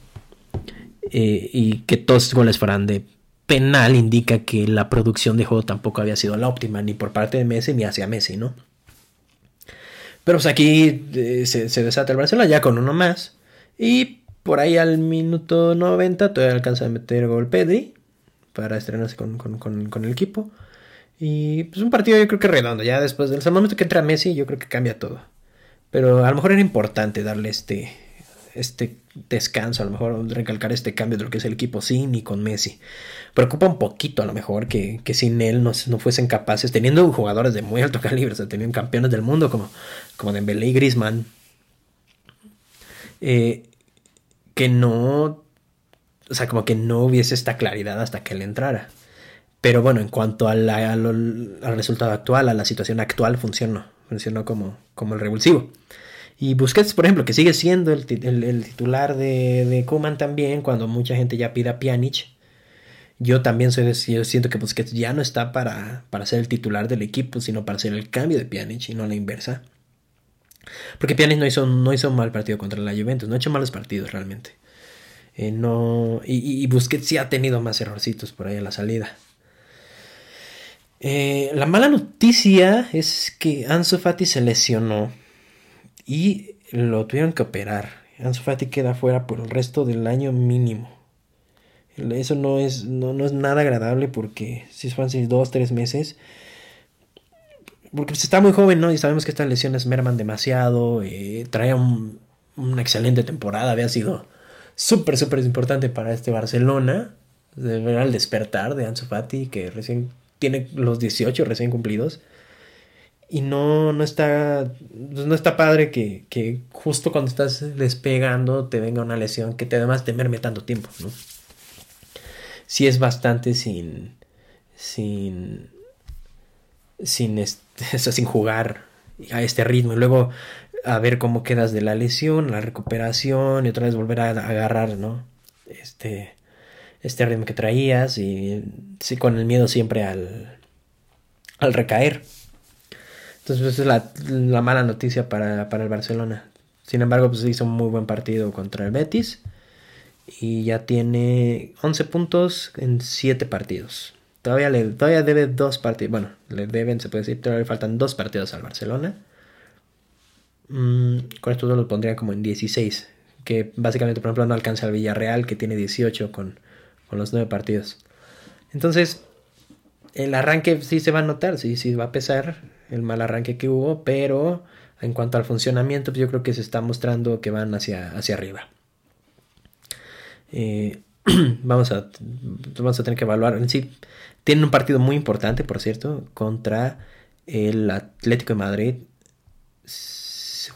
S1: Eh, y que todos los goles fueran de penal indica que la producción de juego tampoco había sido la óptima, ni por parte de Messi ni hacia Messi, ¿no? Pero pues aquí eh, se, desata el Barcelona ya con uno más. Y por ahí al minuto 90 todavía alcanza a meter gol Pedri para estrenarse con, con el equipo. Y pues un partido yo creo que redondo. Ya después del momento que entra Messi, yo creo que cambia todo. Pero a lo mejor era importante darle este, este descanso, a lo mejor recalcar este cambio de lo que es el equipo sin y con Messi. Preocupa un poquito a lo mejor que, sin él no, no, fuesen capaces, teniendo jugadores de muy alto [LAUGHS] calibre, o sea, tenían campeones del mundo como, como Dembélé y Griezmann, eh, que no, o sea, como que no hubiese esta claridad hasta que él entrara. Pero bueno, en cuanto al, resultado actual, a la situación actual, funcionó. Funcionó como, como el revulsivo. Y Busquets, por ejemplo, que sigue siendo el, titular de, de también, cuando mucha gente ya pide a Pjanic. Yo también soy, yo siento que Busquets ya no está para, para ser el titular del equipo, sino para hacer el cambio de Pjanic y no la inversa. Porque Pjanic no hizo, no hizo mal partido contra la Juventus, no ha hecho malos partidos realmente. Eh, no, y, y Busquets sí ha tenido más errorcitos por ahí a la salida. Eh, la mala noticia es que Ansu Fati se lesionó y lo tuvieron que operar. Ansu Fati queda fuera por el resto del año mínimo. Eso no es, no, es nada agradable porque si son dos, tres meses. Porque pues, está muy joven, ¿no? Y sabemos que estas lesiones merman demasiado. Eh, trae una excelente temporada. Había sido súper, súper importante para este Barcelona. De el despertar de Ansu Fati, que recién tiene los 18 recién cumplidos. Y no, no está. No está padre que, justo cuando estás despegando te venga una lesión que te además te merme tanto tiempo, ¿no? Sí es bastante sin. sin. sin este, [LAUGHS] sin jugar a este ritmo. Y luego a ver cómo quedas de la lesión, la recuperación, y otra vez volver a agarrar, ¿no? Este este ritmo que traías y sí, con el miedo siempre al, al recaer. Entonces, esa es la, la mala noticia para, para, el Barcelona. Sin embargo, pues hizo un muy buen partido contra el Betis y ya tiene 11 puntos en 7 partidos. Todavía, le, todavía debe dos partidos. Bueno, le deben, se puede decir, todavía le faltan dos partidos al Barcelona. Mm, con esto lo pondría como en 16. Que básicamente, por ejemplo, no alcanza al Villarreal, que tiene 18 con, con los nueve partidos. Entonces, el arranque sí se va a notar, sí, sí va a pesar el mal arranque que hubo, pero en cuanto al funcionamiento, pues yo creo que se está mostrando que van hacia, hacia arriba. Eh, [CLEARS THROAT] vamos, a, vamos a tener que evaluar. Sí, tienen un partido muy importante, por cierto, contra el Atlético de Madrid.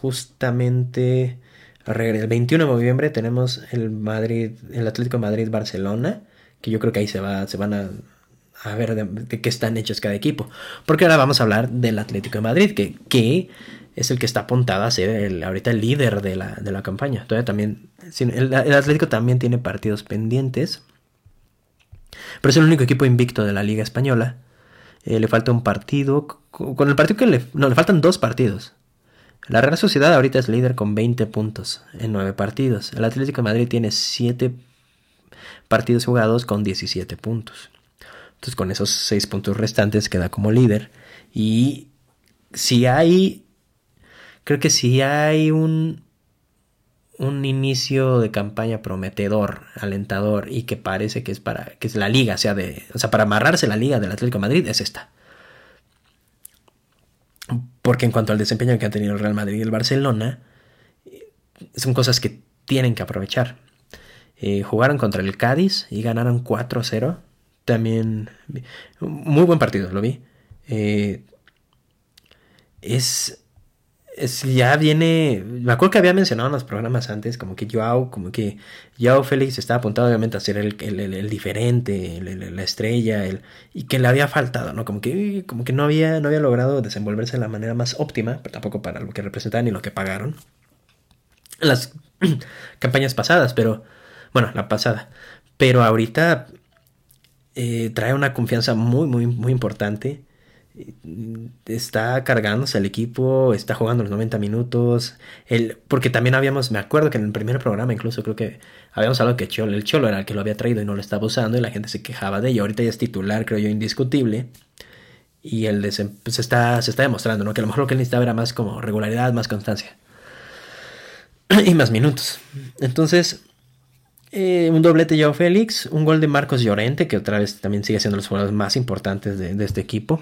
S1: Justamente el 21 de noviembre tenemos el Madrid, el Atlético de Madrid Barcelona, que yo creo que ahí se va, se van a, ver de, qué están hechos cada equipo. Porque ahora vamos a hablar del Atlético de Madrid, que, es el que está apuntado a ser ahorita el líder de la, de la campaña. Todavía también, el, Atlético también tiene partidos pendientes, pero es el único equipo invicto de la Liga Española. Eh, le falta un partido, con el partido que le, no, le faltan dos partidos. La Real Sociedad ahorita es líder con 20 puntos en 9 partidos. El Atlético de Madrid tiene 7 partidos jugados con 17 puntos. Entonces con esos 6 puntos restantes queda como líder. Y si hay, creo que si hay un, un inicio de campaña prometedor, alentador y que parece que es para que es la liga, sea de, o sea, para amarrarse la liga del Atlético Madrid es esta. Porque en cuanto al desempeño que han tenido el Real Madrid y el Barcelona, son cosas que tienen que aprovechar. Eh, jugaron contra el Cádiz y ganaron 4-0. También, muy buen partido, lo vi. Eh, es ya viene. Me acuerdo que había mencionado en los programas antes, como que Joao, como que Joao Félix estaba apuntado obviamente a ser el, el, diferente, la estrella, el, y que le había faltado, ¿no? Como que, como que no, había, no había logrado desenvolverse de la manera más óptima, pero tampoco para lo que representaban y lo que pagaron. Las [CLEARS THROAT] campañas pasadas, pero. Bueno, la pasada. Pero ahorita eh, trae una confianza muy, muy, muy importante está cargándose el equipo, está jugando los 90 minutos. El, porque también habíamos, me acuerdo que en el primer programa incluso creo que habíamos hablado que Cholo, el Cholo era el que lo había traído y no lo estaba usando y la gente se quejaba de ello. Ahorita ya es titular, creo yo, indiscutible. Y el pues, se, está, se está demostrando, ¿no? Que a lo mejor lo que él necesitaba era más como regularidad, más constancia. [CLEARS THROAT] y más minutos. Entonces, eh, un doblete de Joao Félix, un gol de Marcos Llorente, que otra vez también sigue siendo los jugadores más importantes de, este equipo.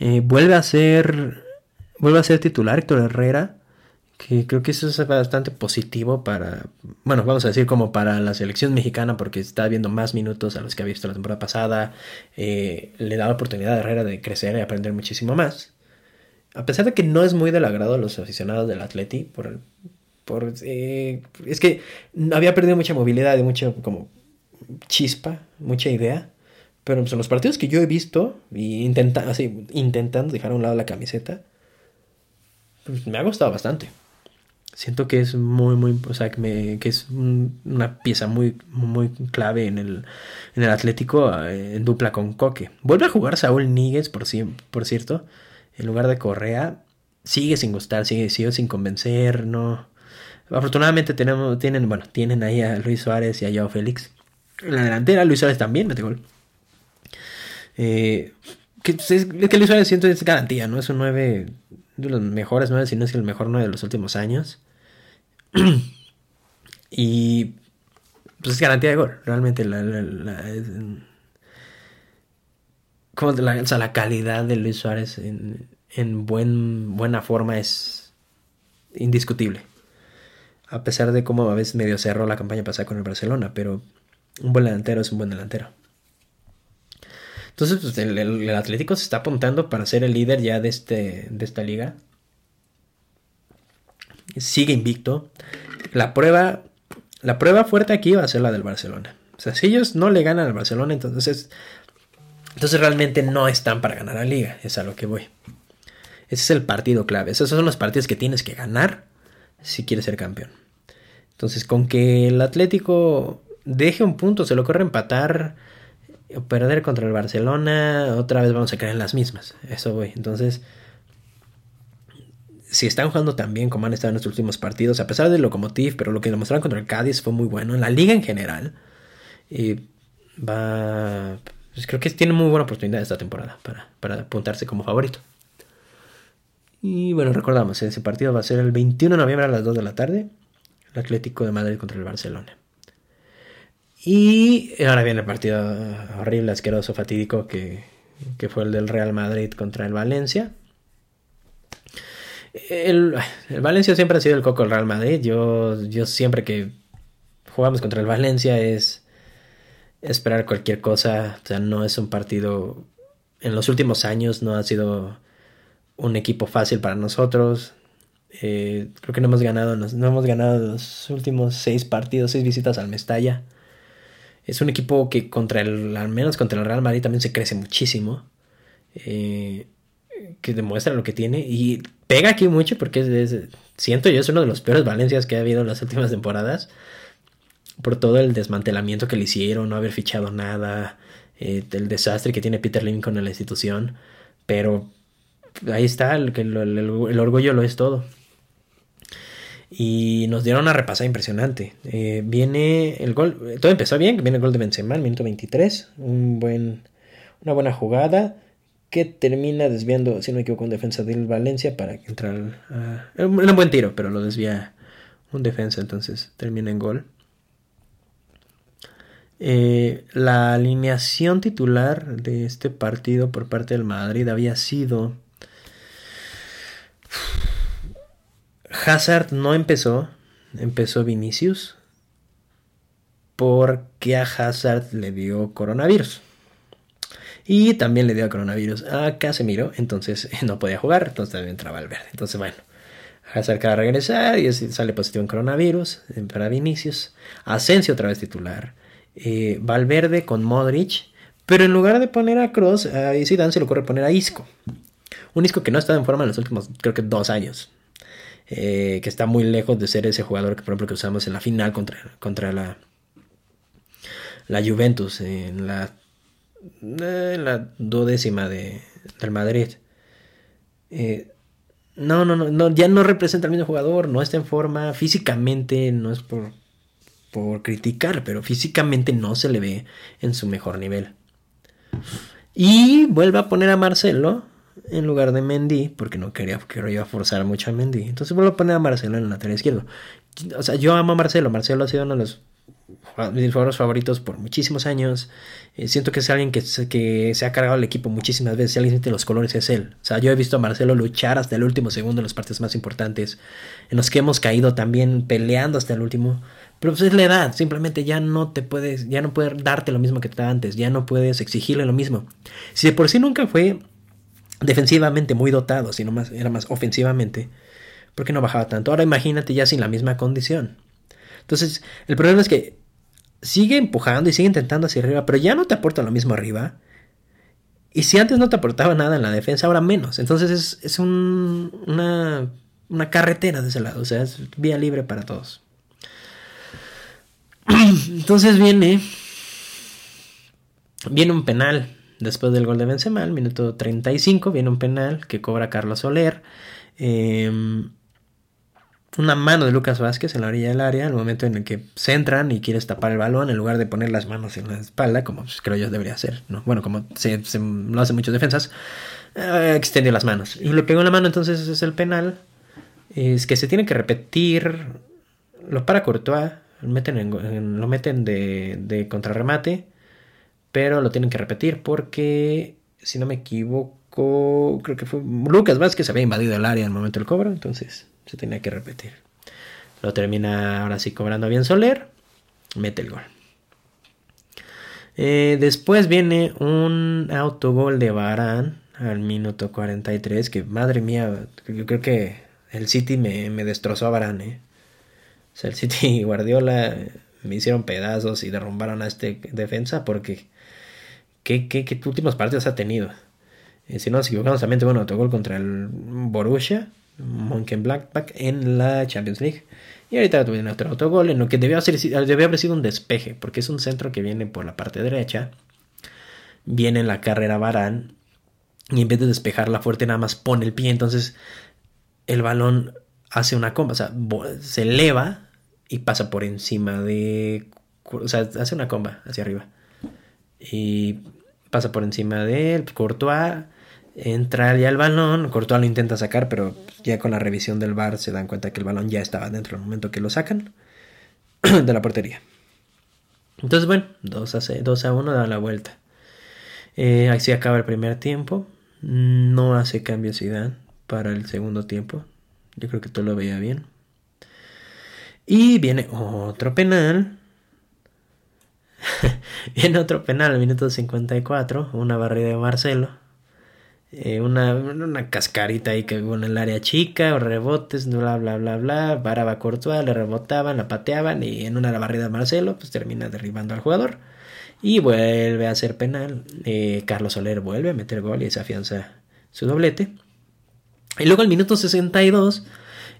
S1: Eh, vuelve a ser. Vuelve a ser titular Héctor Herrera. Que creo que eso es bastante positivo para. Bueno, vamos a decir como para la selección mexicana, porque está viendo más minutos a los que ha visto la temporada pasada. Eh, le da la oportunidad a Herrera de crecer y aprender muchísimo más a pesar de que no es muy del agrado a los aficionados del Atleti, por, por eh, es que había perdido mucha movilidad y mucha como chispa, mucha idea. Pero pues, en los partidos que yo he visto, y intenta, así, intentando dejar a un lado la camiseta, pues, me ha gustado bastante. Siento que es muy, muy, o sea, que, me, que es una pieza muy, muy clave en el, en el Atlético eh, en dupla con Coque. Vuelve a jugar Saúl Níguez, por, por cierto en lugar de Correa, sigue sin gustar, sigue, sin convencer, no. Afortunadamente tenemos, tienen, bueno, tienen ahí a Luis Suárez y a Joao Félix. En la delantera, Luis Suárez también mete gol. Eh, que, es, que Luis Suárez siento es garantía, ¿no? Es un 9 de los mejores 9, si no es el mejor 9 de los últimos años. [CLEARS THROAT] y pues es garantía de gol. Realmente la, calidad de Luis Suárez en, en buen, buena forma es indiscutible. A pesar de cómo a veces medio cerró la campaña pasada con el Barcelona, pero un buen delantero es un buen delantero. Entonces, pues, el, Atlético se está apuntando para ser el líder ya de, este, de esta liga. Sigue invicto. La prueba, la prueba fuerte aquí va a ser la del Barcelona. O sea, si ellos no le ganan al Barcelona, entonces entonces realmente no están para ganar la liga, es a lo que voy. Ese es el partido clave. Esos son los partidos que tienes que ganar si quieres ser campeón. Entonces, con que el Atlético deje un punto, se lo corre empatar perder contra el Barcelona, otra vez vamos a caer en las mismas. Eso voy. Entonces, si están jugando tan bien como han estado en estos últimos partidos, a pesar del Lokomotiv, pero lo que demostraron contra el Cádiz fue muy bueno. En la liga en general, y va pues creo que tiene muy buena oportunidad esta temporada para, para apuntarse como favorito. Y bueno, recordamos, ese partido va a ser el 21 de noviembre a las 2 de la tarde. El Atlético de Madrid contra el Barcelona. Y ahora viene el partido horrible, asqueroso, fatídico que, que fue el del Real Madrid contra el Valencia. El, el, Valencia siempre ha sido el coco del Real Madrid. Yo, yo siempre que jugamos contra el Valencia es esperar cualquier cosa. O sea, no es un partido. En los últimos años no ha sido un equipo fácil para nosotros. Eh, creo que no hemos ganado, no hemos ganado los últimos seis partidos, seis visitas al Mestalla. Es un equipo que contra el, al menos contra el Real Madrid también se crece muchísimo. Eh, que demuestra lo que tiene y pega aquí mucho porque siento yo es uno de los peores Valencias que ha habido en las últimas temporadas por todo el desmantelamiento que le hicieron, no haber fichado nada, eh, el desastre que tiene Peter Lim con la institución, pero ahí está, el, orgullo lo es todo. Y nos dieron una repasada impresionante. Eh, viene el gol, todo empezó bien, viene el gol de Benzema, minuto 23, un buen, una buena jugada que termina desviando, si no me equivoco, un defensa del Valencia para entrar. A, un buen tiro, pero lo desvía un defensa, entonces termina en gol. Eh, la alineación titular de este partido por parte del Madrid había sido... Hazard no empezó, empezó Vinicius porque a Hazard le dio coronavirus. Y también le dio coronavirus a Casemiro, entonces [LAUGHS] no podía jugar, entonces también entraba al verde. Entonces, bueno, Hazard acaba de regresar y sale positivo en coronavirus para Vinicius. Asensio otra vez titular. Eh, Valverde con Modric, pero en lugar de poner a Cross, a Zidane se le ocurre poner a Isco. Un Isco que no ha estado en forma en los últimos, creo que dos años. Eh, que está muy lejos de ser ese jugador que, por ejemplo, que usamos en la final contra, contra la, la Juventus, en la, en la duodécima de, del Madrid. Eh, no, no, no, no, ya no representa al mismo jugador, no está en forma, físicamente no es por por criticar, pero físicamente no se le ve en su mejor nivel. Y vuelve a poner a Marcelo en lugar de Mendy, porque no quería que iba a forzar mucho a Mendy. Entonces vuelve a poner a Marcelo en el lateral izquierdo. O sea, yo amo a Marcelo. Marcelo ha sido uno de los mis jugadores favoritos por muchísimos años. Eh, siento que es alguien que, que se ha cargado el equipo muchísimas veces. Si alguien siente los colores es él. O sea, yo he visto a Marcelo luchar hasta el último segundo en los partidos más importantes. En los que hemos caído también peleando hasta el último. Pero pues es la edad. Simplemente ya no te puedes, ya no puedes darte lo mismo que te daba antes. Ya no puedes exigirle lo mismo. Si de por sí nunca fue defensivamente muy dotado, sino más, era más ofensivamente. ¿Por qué no bajaba tanto? Ahora imagínate ya sin la misma condición. Entonces, el problema es que sigue empujando y sigue intentando hacia arriba, pero ya no te aporta lo mismo arriba. Y si antes no te aportaba nada en la defensa, ahora menos. Entonces es, una, una carretera de ese lado, o sea, es vía libre para todos. [CLEARS THROAT] Entonces viene, viene un penal después del gol de Benzema, al minuto 35, viene un penal que cobra Carlos Soler. Eh, una mano de Lucas Vázquez en la orilla del área, en el momento en el que se entran y quieres tapar el balón, en lugar de poner las manos en la espalda, como pues, creo yo debería hacer, ¿no? Bueno, como se, lo hacen muchas defensas, eh, extendió las manos. Y le pegó en la mano, entonces es el penal. Es que se tiene que repetir. Lo para Courtois, lo meten, meten de, de contrarremate, pero lo tienen que repetir porque, si no me equivoco, creo que fue Lucas Vázquez había invadido el área en el momento del cobro, entonces se tenía que repetir. Lo termina ahora sí cobrando bien Soler. Mete el gol. Eh, después viene un autogol de Barán al minuto 43. Que madre mía, yo creo que el City me, destrozó a Barán. Eh. O sea, el City [LAUGHS] Guardiola me hicieron pedazos y derrumbaron a este defensa porque qué, qué, últimos partidos ha tenido. Si no nos equivocamos, también tuvo un autogol contra el Borussia Monkey Blackback en la Champions League. Y ahorita tuvieron otro autogol en lo que debió, haber sido un despeje, porque es un centro que viene por la parte derecha. Viene en la carrera Barán. Y en vez de despejarla fuerte, nada más pone el pie. Entonces el balón hace una comba. O sea, se eleva y pasa por encima de. O sea, hace una comba hacia arriba. Y pasa por encima de él. Courtois entra ya el balón, Courtois lo intenta sacar, pero ya con la revisión del VAR se dan cuenta que el balón ya estaba dentro el momento que lo sacan [CLEARS THROAT] de la portería. Entonces, bueno, 2 a, 2 a 1 da la vuelta. Eh, así acaba el primer tiempo. No hace cambio Zidane para el segundo tiempo. Yo creo que todo lo veía bien. Y viene otro penal. [LAUGHS] viene otro penal al minuto 54. Una barrida de Marcelo. Eh, una, una, cascarita ahí que en el área chica, o rebotes, bla, bla, bla, bla. Paraba Courtois, le rebotaban, la pateaban y en una barrida Marcelo, pues termina derribando al jugador. Y vuelve a hacer penal. Eh, Carlos Soler vuelve a meter gol y se afianza su doblete. Y luego al minuto 62,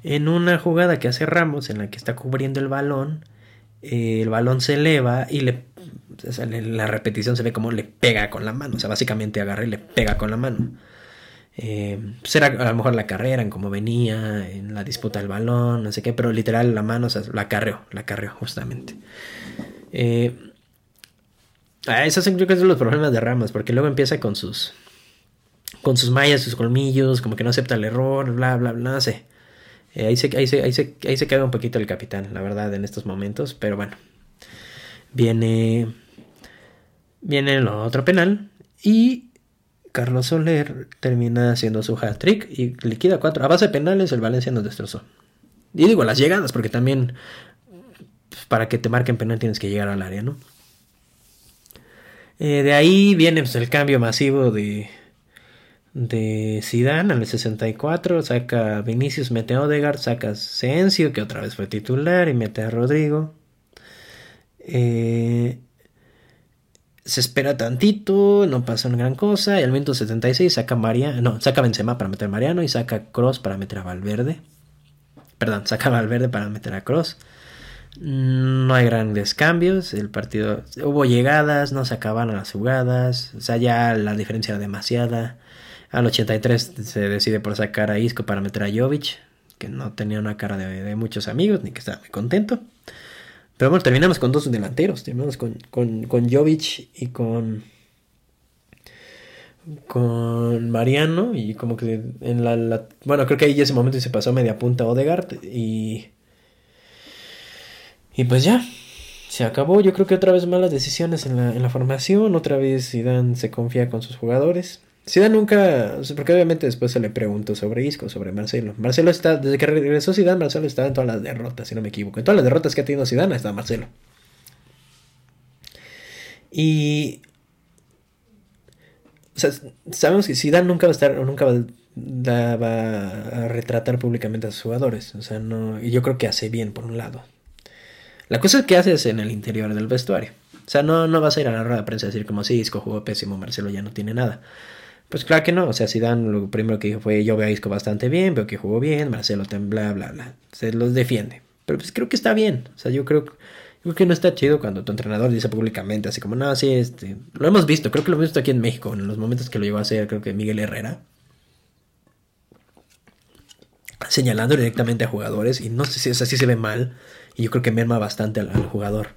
S1: en una jugada que hace Ramos, en la que está cubriendo el balón, eh, el balón se eleva y le en la repetición se ve como le pega con la mano. O sea, básicamente agarra y le pega con la mano. Eh, pues a lo mejor la carrera, en cómo venía, en la disputa del balón, no sé qué, pero literal la mano, o sea, la carreó, la carreó justamente. Eh, esos son yo creo que son los problemas de Ramos, porque luego empieza con sus con sus mallas, sus colmillos, como que no acepta el error, bla, bla, bla, no sé. Eh, ahí, se, ahí, se, ahí, se, ahí se cae un poquito el capitán, la verdad, en estos momentos, pero bueno. Viene Viene el otro penal y Carlos Soler termina haciendo su hat-trick y liquida cuatro. A base de penales el Valencia nos destrozó. Y digo, las llegadas, porque también pues, para que te marquen penal tienes que llegar al área, ¿no? Eh, de ahí viene pues, el cambio masivo de, de Zidane al 64, saca Vinicius, mete a Odegaard, saca Sencio, que otra vez fue titular, y mete a Rodrigo. Eh, se espera tantito, no pasa una gran cosa. Y al minuto 76 saca María, no, saca Benzema para meter a Mariano y saca Cross para meter a Valverde. Perdón, saca Valverde para meter a Cross. No hay grandes cambios. El partido hubo llegadas, no se acabaron las jugadas. O sea, ya la diferencia era demasiada. Al 83 se decide por sacar a Isco para meter a Jovic, que no tenía una cara de, muchos amigos ni que estaba muy contento. Pero bueno, terminamos con dos delanteros. Terminamos con, con, con Jovic y con. con Mariano y como que en la, bueno creo que ahí ese momento se pasó media punta Odegaard y y pues ya se acabó yo creo que otra vez malas decisiones en la, en la formación otra vez Zidane se confía con sus jugadores Zidane nunca porque obviamente después se le preguntó sobre Isco sobre Marcelo Marcelo está desde que regresó Zidane Marcelo está en todas las derrotas si no me equivoco en todas las derrotas que ha tenido Zidane está Marcelo y sabemos que Zidane nunca va a estar, nunca va, a retratar públicamente a sus jugadores. O sea, no, y yo creo que hace bien por un lado. La cosa que hace es en el interior del vestuario. O sea, no, no vas a ir a la rueda de prensa a decir como si Isco jugó pésimo, Marcelo ya no tiene nada. Pues claro que no, o sea, Zidane lo primero que dijo fue yo veo a Isco bastante bien, veo que jugó bien, Marcelo bla bla bla. Se los defiende. Pero pues creo que está bien. O sea, yo creo que Creo que no está chido cuando tu entrenador dice públicamente así como, no, sí, este, lo hemos visto, creo que lo hemos visto aquí en México, en los momentos que lo llevó a hacer, creo que Miguel Herrera, señalando directamente a jugadores, y no sé si es así se ve mal, y yo creo que merma bastante al, jugador.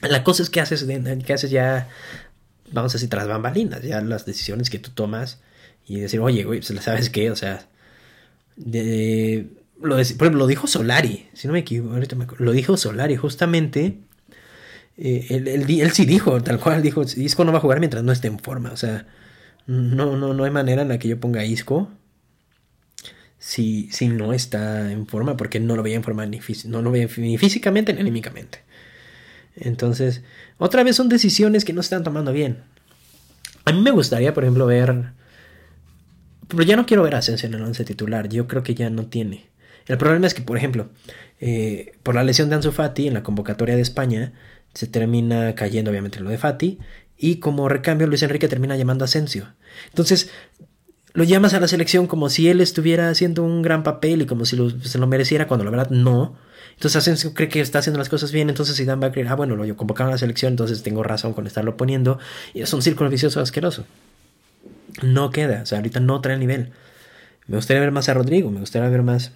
S1: La cosa es que haces, que haces ya, vamos a decir, tras bambalinas, ya las decisiones que tú tomas, y decir, oye, güey, pues, ¿sabes qué? O sea, lo, por ejemplo, lo dijo Solari, si no me equivoco, ahorita me lo dijo Solari, justamente. Eh, él, sí dijo, tal cual dijo, Isco no va a jugar mientras no esté en forma. O sea, no, no, no hay manera en la que yo ponga Isco si, si no está en forma, porque no lo veía en forma ni, no lo veía ni físicamente ni anímicamente. Entonces, otra vez son decisiones que no se están tomando bien. A mí me gustaría, por ejemplo, ver. Pero ya no quiero ver a Asensio en el once titular. Yo creo que ya no tiene. El problema es que, por ejemplo, eh, por la lesión de Ansu Fati en la convocatoria de España, se termina cayendo obviamente lo de Fati, y como recambio Luis Enrique termina llamando a Asensio. Entonces, lo llamas a la selección como si él estuviera haciendo un gran papel y como si se lo mereciera, cuando la verdad no. Entonces Asensio cree que está haciendo las cosas bien, entonces Zidane va a creer, ah, bueno, lo convocaron a la selección, entonces tengo razón con estarlo poniendo, y es un círculo vicioso asqueroso. No queda, o sea, ahorita no trae el nivel. Me gustaría ver más a Rodrigo, me gustaría ver más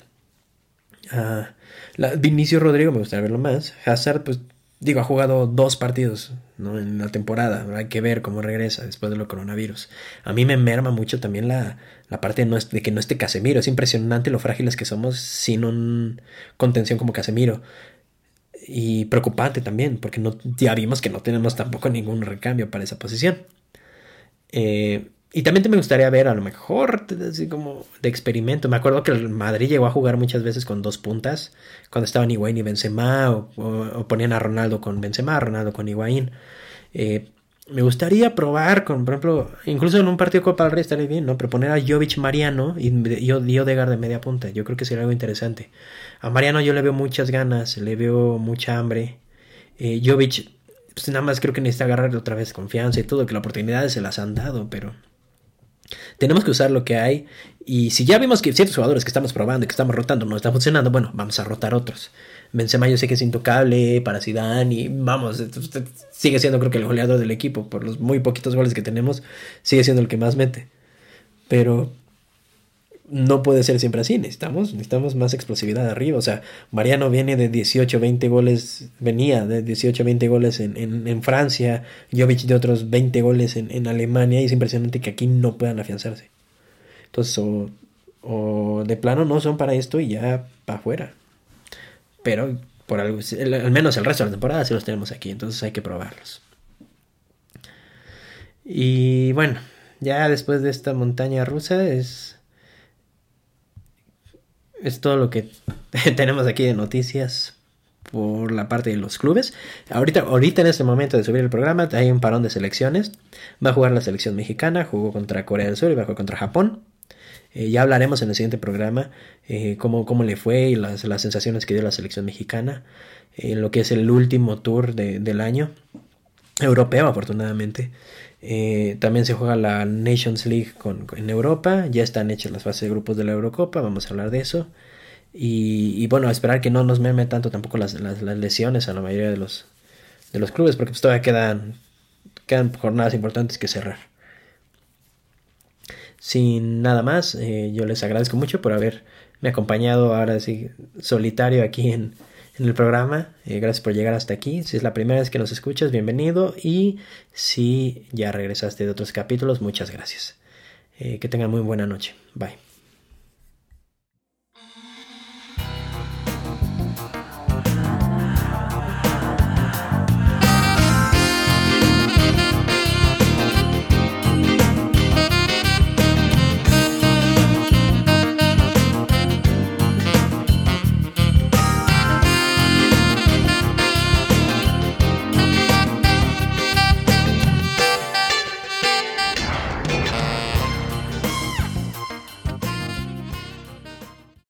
S1: la, Vinicio Rodrigo me gustaría verlo más. Hazard, pues digo, ha jugado dos partidos ¿no? en la temporada. Hay que ver cómo regresa después de lo coronavirus. A mí me merma mucho también la, la parte de, de, que no esté Casemiro. Es impresionante lo frágiles que somos sin un contención como Casemiro. Y preocupante también, porque no, ya vimos que no tenemos tampoco ningún recambio para esa posición. Eh, y también me gustaría ver a lo mejor, así como de experimento. Me acuerdo que el Madrid llegó a jugar muchas veces con dos puntas, cuando estaban Higuaín y Benzema, o, ponían a Ronaldo con Benzema, Ronaldo con Higuaín. Eh, me gustaría probar con, por ejemplo, incluso en un partido de Copa del Rey estaría bien, ¿no? Proponer a Jovic Mariano y, y, Odegaard de media punta. Yo creo que sería algo interesante. A Mariano yo le veo muchas ganas, le veo mucha hambre. Eh, Jovic, pues nada más creo que necesita agarrar otra vez confianza y todo, que las oportunidades se las han dado, pero tenemos que usar lo que hay. Y si ya vimos que ciertos jugadores que estamos probando y que estamos rotando no están funcionando, bueno, vamos a rotar otros. Benzema yo sé que es intocable para Zidane y vamos, sigue siendo creo que el goleador del equipo. Por los muy poquitos goles que tenemos, sigue siendo el que más mete. Pero no puede ser siempre así. Necesitamos, necesitamos más explosividad arriba. O sea, Mariano viene de 18, 20 goles, venía de 18, 20 goles en, en, en Francia, Jovic de otros 20 goles en, en, Alemania, y es impresionante que aquí no puedan afianzarse. Entonces, o, de plano no son para esto y ya para afuera. Pero por algo, al menos el resto de la temporada sí los tenemos aquí, entonces hay que probarlos. Y bueno, ya después de esta montaña rusa es es todo lo que [LAUGHS] tenemos aquí de noticias por la parte de los clubes. Ahorita, ahorita en este momento de subir el programa hay un parón de selecciones. Va a jugar la selección mexicana, jugó contra Corea del Sur y va a jugar contra Japón. Eh, ya hablaremos en el siguiente programa eh, cómo, cómo, le fue y las, las, sensaciones que dio la selección mexicana en lo que es el último tour de, del año europeo afortunadamente eh, también se juega la Nations League con, en Europa. Ya están hechas las fases de grupos de la Eurocopa. Vamos a hablar de eso. Y, bueno, esperar que no nos merme tanto tampoco las, las, lesiones a la mayoría de los, de los clubes, porque pues todavía quedan, quedan jornadas importantes que cerrar. Sin nada más, eh, yo les agradezco mucho por haberme acompañado ahora sí solitario aquí en, en el programa. Eh, gracias por llegar hasta aquí. Si es la primera vez que nos escuchas, bienvenido. Y si ya regresaste de otros capítulos, muchas gracias. Eh, que tengan muy buena noche. Bye.